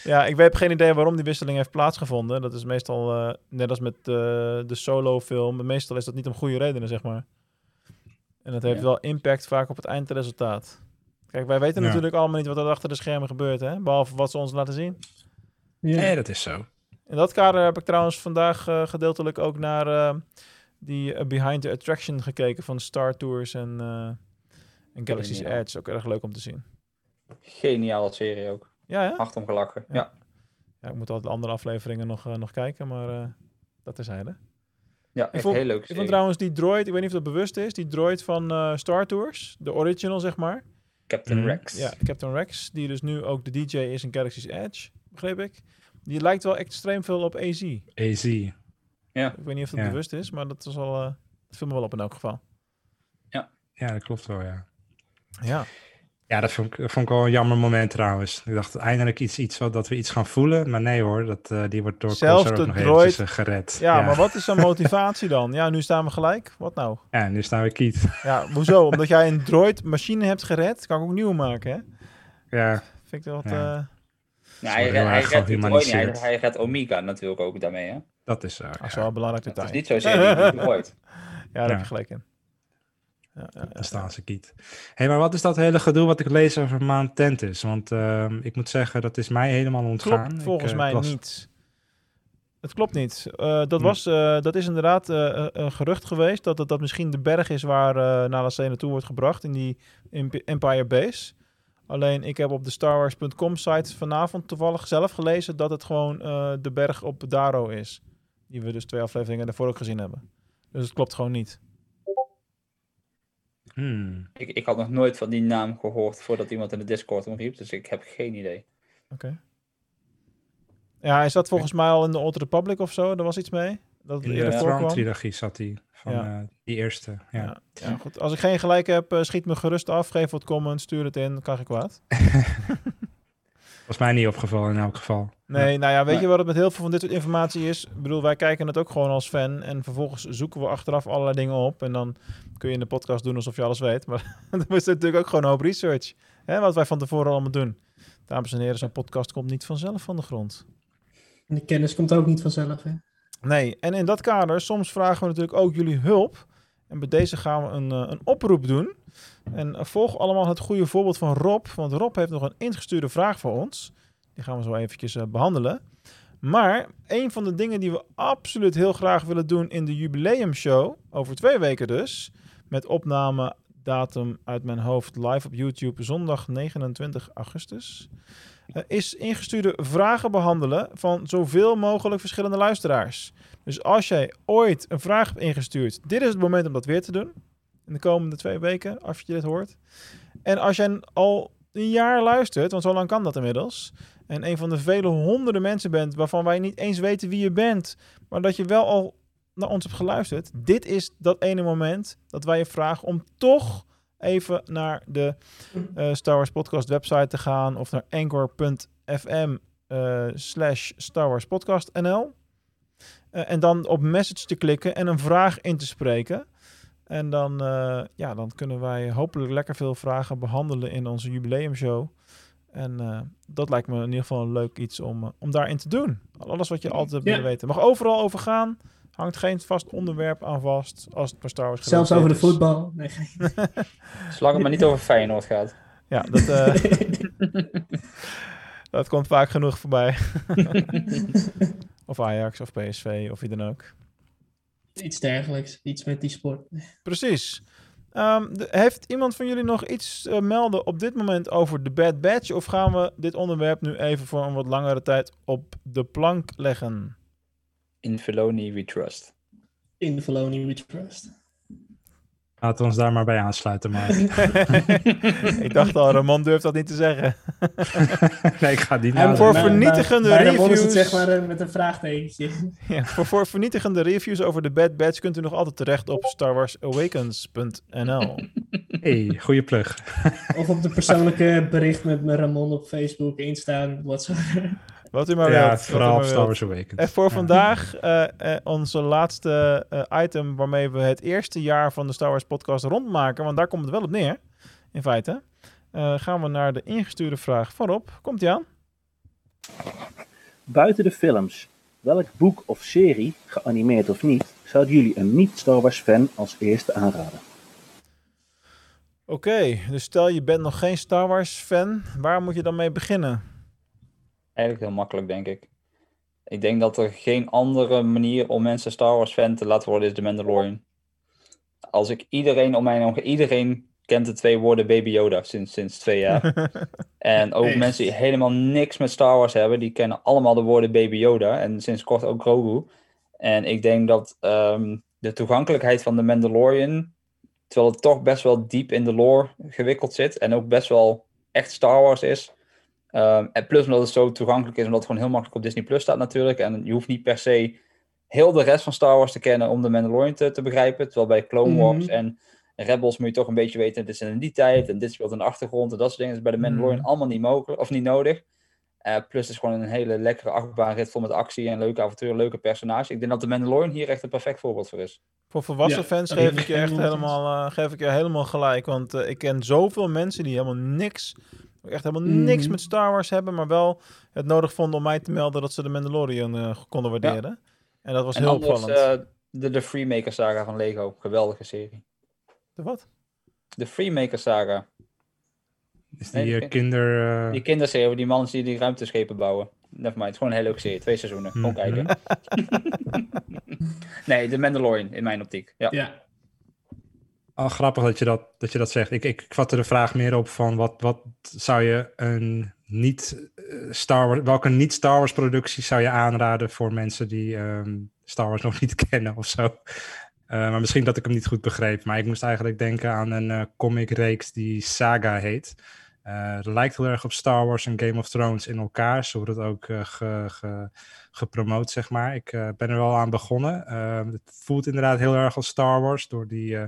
Ja, ik heb geen idee waarom die wisseling heeft plaatsgevonden. Dat is meestal, eh, net als met eh, de solo-film, meestal is dat niet om goede redenen, zeg maar. En dat heeft Ja. wel impact vaak op het eindresultaat. Kijk, wij weten Ja. natuurlijk allemaal niet wat er achter de schermen gebeurt, hè? Behalve wat ze ons laten zien. ja. nee, dat is zo. In dat kader heb ik trouwens vandaag eh, gedeeltelijk ook naar eh, die eh, Behind the Attraction gekeken van Star Tours en, eh, en Galaxy's Geniaal. Edge. Ook erg leuk om te zien. Geniale serie ook. Ja, hè? Hard om gelachen. Ja. Ja, ik moet altijd de andere afleveringen nog, eh, nog kijken, maar eh, dat terzijde. Ja, Ik echt vond, heel leuk ik vond trouwens die droid, ik weet niet of dat bewust is, die droid van eh, Star Tours, de original zeg maar. Captain Mhm. Rex. Ja, Captain Rex, die dus nu ook de DJ is in Galaxy's Edge, begreep ik. Die lijkt wel extreem veel op AZ. Ik AZ. Ja. weet niet of dat Ja. bewust is, maar dat, is wel, eh, dat viel me wel op in elk geval. Ja, dat klopt wel, ja. Ja, Ja, dat vond ik, dat vond ik wel een jammer moment trouwens. Ik dacht eindelijk iets, iets wat dat we iets gaan voelen. Maar nee hoor, dat, eh, die wordt door Zelfs de nog droid- eventjes eh, gered. ja, maar wat is zo'n motivatie dan? Ja, nu staan we gelijk. Wat nou? Ja, nu staan we kiet. Ja, hoezo? Omdat jij een droid machine hebt gered, kan ik ook nieuw maken, hè? Ja, Vind ik wel wat... Ja. eh, Nou, hij, heel hij, erg redt die droid niet, hij, gehumaniseerd. hij redt Omega natuurlijk ook daarmee, hè? dat is zo. dat is wel een belangrijk Het detail. is niet zozeer die, die droid. Ja, daar heb je gelijk in. Ja, ja, ja. Daar staan ze kiet. hey, maar wat is dat hele gedoe wat ik lees over Maan Tentis? Want ehm, ik moet zeggen, dat is mij helemaal ontgaan. Klopt Ik, volgens eh, mij niet. Het klopt niet. Eh, dat, Hm. was, eh, dat is inderdaad een gerucht geweest dat het dat misschien de berg is waar uh, Nala naartoe wordt gebracht in die Empire Base. Alleen ik heb op de StarWars.com site vanavond toevallig zelf gelezen dat het gewoon eh, de berg op Daro is. Die we dus twee afleveringen daarvoor ook gezien hebben. Dus het klopt gewoon niet. Hmm. Ik, ik had nog nooit van die naam gehoord voordat iemand in de Discord hem riep, dus ik heb geen idee. Oké. Ja, hij zat volgens mij al in de Old Republic of zo. Er was iets mee. Dat In de voorkwam. Tron-trilogie zat hij. Van Ja. eh, die eerste. Ja. Ja. Ja, goed. Als ik geen gelijk heb, eh, schiet me gerust af. Geef wat comments, stuur het in. Dan kan ik kwaad. Was mij niet opgevallen in elk geval. Nee, nou ja, weet je wat het met heel veel van dit soort informatie is? Ik bedoel, wij kijken het ook gewoon als fan. En vervolgens zoeken we achteraf allerlei dingen op. En dan kun je in de podcast doen alsof je alles weet. Maar dan is het natuurlijk ook gewoon een hoop research. Hè, wat wij van tevoren allemaal doen. Dames en heren, zo'n podcast komt niet vanzelf van de grond. En de kennis komt ook niet vanzelf, hè? Nee, en in dat kader, soms vragen we natuurlijk ook jullie hulp. En bij deze gaan we een, eh, een oproep doen. En eh, volg allemaal het goede voorbeeld van Rob. Want Rob heeft nog een ingestuurde vraag voor ons. Die gaan we zo eventjes eh, behandelen. Maar een van de dingen die we absoluut heel graag willen doen in de jubileumshow, over twee weken dus, met opname datum uit mijn hoofd live op YouTube zondag 29 augustus, is ingestuurde vragen behandelen van zoveel mogelijk verschillende luisteraars. Dus als jij ooit een vraag hebt ingestuurd, dit is het moment om dat weer te doen. In de komende twee weken, als je dit hoort. En als jij al een jaar luistert, want zo lang kan dat inmiddels. En een van de vele honderden mensen bent waarvan wij niet eens weten wie je bent. Maar dat je wel al naar ons hebt geluisterd. Dit is dat ene moment dat wij je vragen om toch even naar de eh, Star Wars Podcast website te gaan. Of naar anchor.fm eh, slash Star Wars Podcast NL. Eh, en dan op message te klikken en een vraag in te spreken. En dan, eh, ja, dan kunnen wij hopelijk lekker veel vragen behandelen in onze jubileumshow. En eh, dat lijkt me in ieder geval een leuk iets om, om daarin te doen. Alles wat je altijd hebt Ja. willen weten. Mag overal over gaan. Hangt geen vast onderwerp aan vast. Als het per Star Wars Zelfs over de voetbal. Nee, geen- Zolang het maar niet over Feyenoord gaat. Ja, dat, eh, dat komt vaak genoeg voorbij. of Ajax of PSV of wie dan ook. Iets dergelijks. Iets met die sport. Precies. Ehm, de- heeft iemand van jullie nog iets eh, melden op dit moment over de Bad Batch? Of gaan we dit onderwerp nu even voor een wat langere tijd op de plank leggen? In Filoni we trust. In Filoni we trust. Laten we ons daar maar bij aansluiten, maar. ik dacht al, Ramon durft dat niet te zeggen. nee, ik ga niet En voor vernietigende reviews... het zeg maar eh, met een vraagtekentje. Ja, voor, voor vernietigende reviews over de Bad Batch kunt u nog altijd terecht op starwarsawakens.nl. hey, goede plug. Of op de persoonlijke bericht met mijn Ramon op Facebook, Insta, whatsoever. Wat u maar ja, wilt. vooral op Star. Wars Awakens. En voor Ja. vandaag eh, eh, onze laatste eh, item waarmee we het eerste jaar van de Star Wars podcast rondmaken. Want daar komt het wel op neer, in feite. Eh, gaan we naar de ingestuurde vraag van Rob. Komt ie aan? Buiten de films, welk boek of serie, geanimeerd of niet, zouden jullie een niet-Star Wars fan als eerste aanraden? Oké, dus stel je bent nog geen Star Wars fan. Waar moet je dan mee beginnen? Eigenlijk heel makkelijk, denk ik. Ik denk dat er geen andere manier om mensen Star Wars fan te laten worden is The Mandalorian. Als ik iedereen om mij heen, iedereen kent de twee woorden Baby Yoda sinds, sinds twee jaar. en ook Echt? mensen die helemaal niks met Star Wars hebben, die kennen allemaal de woorden Baby Yoda. En sinds kort ook Grogu. En ik denk dat ehm, de toegankelijkheid van de Mandalorian, terwijl het toch best wel diep in de lore gewikkeld zit en ook best wel echt Star Wars is. Ehm, en plus omdat het zo toegankelijk is, omdat het gewoon heel makkelijk op Disney Plus staat natuurlijk. En je hoeft niet per se heel de rest van Star Wars te kennen om de Mandalorian te, te begrijpen. Terwijl bij Clone Wars Mhm. en Rebels moet je toch een beetje weten, dit is in die tijd en dit speelt in de achtergrond en dat soort dingen. is bij de Mandalorian Mhm. allemaal niet mogelijk of niet nodig. Eh, plus het is gewoon een hele lekkere achtbaanrit vol met actie en leuke avonturen, leuke personages. Ik denk dat de Mandalorian hier echt een perfect voorbeeld voor is. Voor volwassen Ja, fans geef ik je echt helemaal, eh, geef ik je helemaal gelijk. Want eh, ik ken zoveel mensen die helemaal niks, echt helemaal niks Mhm. met Star Wars hebben, maar wel het nodig vonden om mij te melden dat ze de Mandalorian eh, konden waarderen. En dat was en heel anders opvallend. eh, de, de Freemaker saga van Lego, geweldige serie. De wat? De Freemaker saga, Is die Nee, eh, die- kinder... die kinderserie, die mannen die die ruimteschepen bouwen. Nevermind, gewoon een hele leuke serie, twee seizoenen, gewoon Mhm. kijken. nee, de Mandalorian in mijn optiek, ja. Ja. Al grappig dat je dat, dat je dat zegt. Ik, ik, vatte de vraag meer op van wat, wat zou je een niet eh, Star Wars, welke niet Star Wars productie zou je aanraden voor mensen die ehm, Star Wars nog niet kennen of zo? Eh, maar misschien dat ik hem niet goed begreep. Maar ik moest eigenlijk denken aan een eh comicreeks die Saga heet. Het lijkt heel erg op Star Wars en Game of Thrones in elkaar. Zo wordt het ook ge, ge- gepromoot, zeg maar. Ik ben er wel aan begonnen. Het voelt inderdaad heel erg als Star Wars. Door die,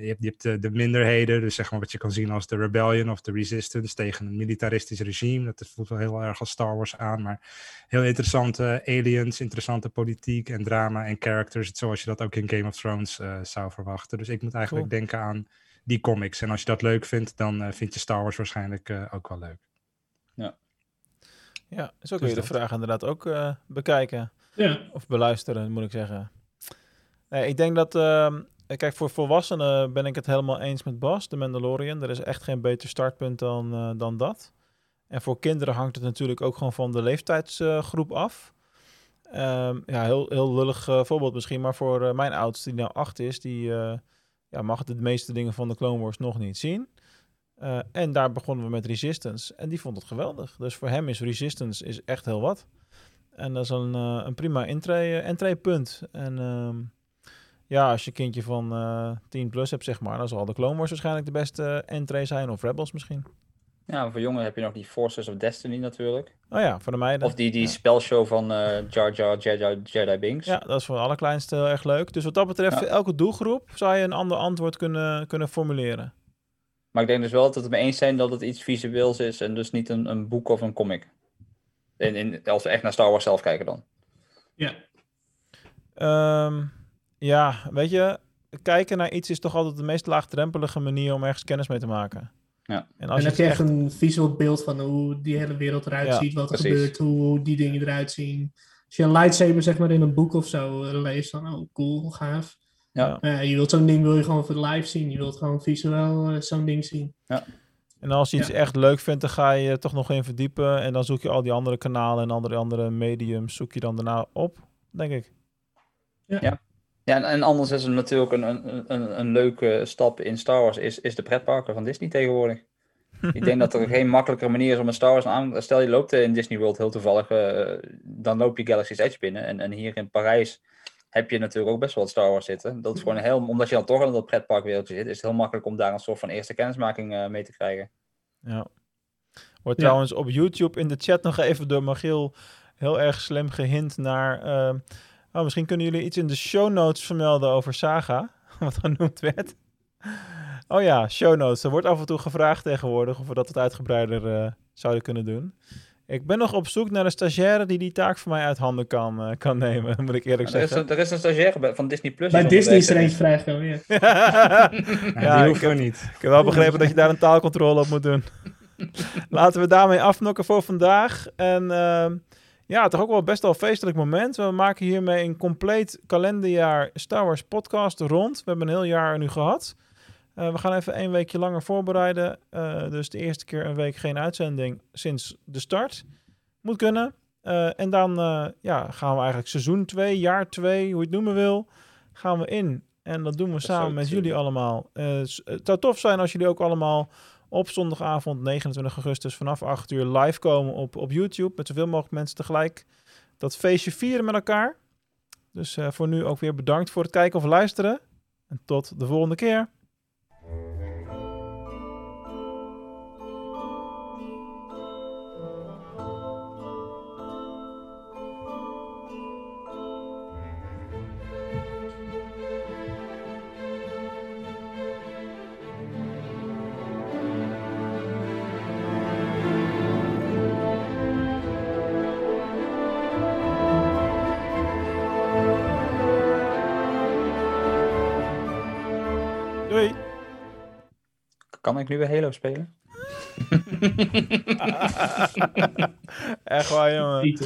je hebt, je hebt de, de minderheden, dus zeg maar wat je kan zien als de rebellion of de resistance tegen een militaristisch regime. Dat voelt wel heel erg als Star Wars aan. Maar heel interessante aliens, interessante politiek en drama en characters. Zoals je dat ook in Game of Thrones eh, zou verwachten. Dus ik moet eigenlijk Cool. denken aan die comics. En als je dat leuk vindt, dan eh, vind je Star Wars waarschijnlijk eh, ook wel leuk. Ja, zo kun je de vraag inderdaad ook eh, bekijken. Ja. Of beluisteren, moet ik zeggen. Nee, ik denk dat... ehm, kijk, voor volwassenen ben ik het helemaal eens met Bas, de Mandalorian. Er is echt geen beter startpunt dan, eh, dan dat. En voor kinderen hangt het natuurlijk ook gewoon van de leeftijdsgroep af. Ehm, ja, heel, heel lullig eh, voorbeeld misschien, maar voor eh, mijn oudste, die nou acht is, die eh, ja, mag de meeste dingen van de Clone Wars nog niet zien. Eh, en daar begonnen we met Resistance. En die vond het geweldig. Dus voor hem is Resistance is echt heel wat. En dat is een, eh, een prima entree, eh, entreepunt. En ehm, ja, als je een kindje van eh 10 plus hebt, zeg maar, dan zal de Clone Wars waarschijnlijk de beste eh, entree zijn. Of Rebels misschien. Ja, voor jongen heb je nog die Forces of Destiny natuurlijk. Oh ja, voor de meiden. Of die, die Ja. spelshow van eh Jar Jar Jedi, Jedi Binks. Ja, dat is voor de allerkleinste heel erg leuk. Dus wat dat betreft, Ja. elke doelgroep zou je een ander antwoord kunnen, kunnen formuleren. Maar ik denk dus wel dat we het mee eens zijn dat het iets visueels is en dus niet een, een boek of een comic. In, in, als we echt naar Star Wars zelf kijken dan. Ja. Ehm, ja, weet je, kijken naar iets is toch altijd de meest laagdrempelige manier om ergens kennis mee te maken. Ja. En als En heb je echt een visueel beeld van hoe die hele wereld eruit Ja, ziet, wat er precies. gebeurt, hoe die dingen eruit zien. Als je een lightsaber zeg maar in een boek of zo eh, leest, dan oh cool, gaaf. Ja. Eh, je wilt zo'n ding wil je gewoon voor live zien. Je wilt gewoon visueel eh, zo'n ding zien. En als je iets Ja. echt leuk vindt, dan ga je er toch nog in verdiepen. En dan zoek je al die andere kanalen en andere, andere mediums, zoek je dan daarna op, denk ik. Ja, en, en anders is er natuurlijk een, een, een, een leuke stap in Star Wars, is, is de pretparken van Disney tegenwoordig. Ik denk dat er geen makkelijkere manier is om een Star Wars aan... Stel je loopt in Disney World heel toevallig, eh, dan loop je Galaxy's Edge binnen. En, en hier in Parijs heb je natuurlijk ook best wel wat Star Wars zitten. Dat is gewoon heel, omdat je dan toch in dat pretparkwereldje zit, is het heel makkelijk om daar een soort van eerste kennismaking eh, mee te krijgen. Ja. Wordt Ja. trouwens op YouTube in de chat nog even door Magiel heel erg slim gehint naar... ehm, oh, misschien kunnen jullie iets in de show notes vermelden over Saga, wat genoemd werd. Oh ja, show notes. Er wordt af en toe gevraagd tegenwoordig of we dat wat uitgebreider eh, zouden kunnen doen. Ik ben nog op zoek naar een stagiaire die die taak voor mij uit handen kan, eh, kan nemen, moet ik eerlijk Er is, zeggen. een, er is een stagiaire van Disney Plus. Bij Disney is er eentje vrijgekomen, ja. ja, Ja, die ik hoeven heb, we niet. ik heb wel begrepen dat je daar een taalcontrole op moet doen. Laten we daarmee afnokken voor vandaag. En ehm, ja, toch ook wel best wel een feestelijk moment. We maken hiermee een compleet kalenderjaar Star Wars podcast rond. We hebben een heel jaar nu gehad. Eh, we gaan even één weekje langer voorbereiden. Eh, dus de eerste keer een week geen uitzending sinds de start. Moet kunnen. Eh, en dan ja, gaan we eigenlijk seizoen 2, jaar 2, hoe je het noemen wil, gaan we in. En dat doen we samen met jullie allemaal. Het zou tof zijn als jullie ook allemaal op zondagavond 29 augustus vanaf 8 uur live komen op, op YouTube. Met zoveel mogelijk mensen tegelijk dat feestje vieren met elkaar. Dus eh, voor nu ook weer bedankt voor het kijken of luisteren. En tot de volgende keer. Kan ik nu weer Halo spelen? Echt waar, jongen.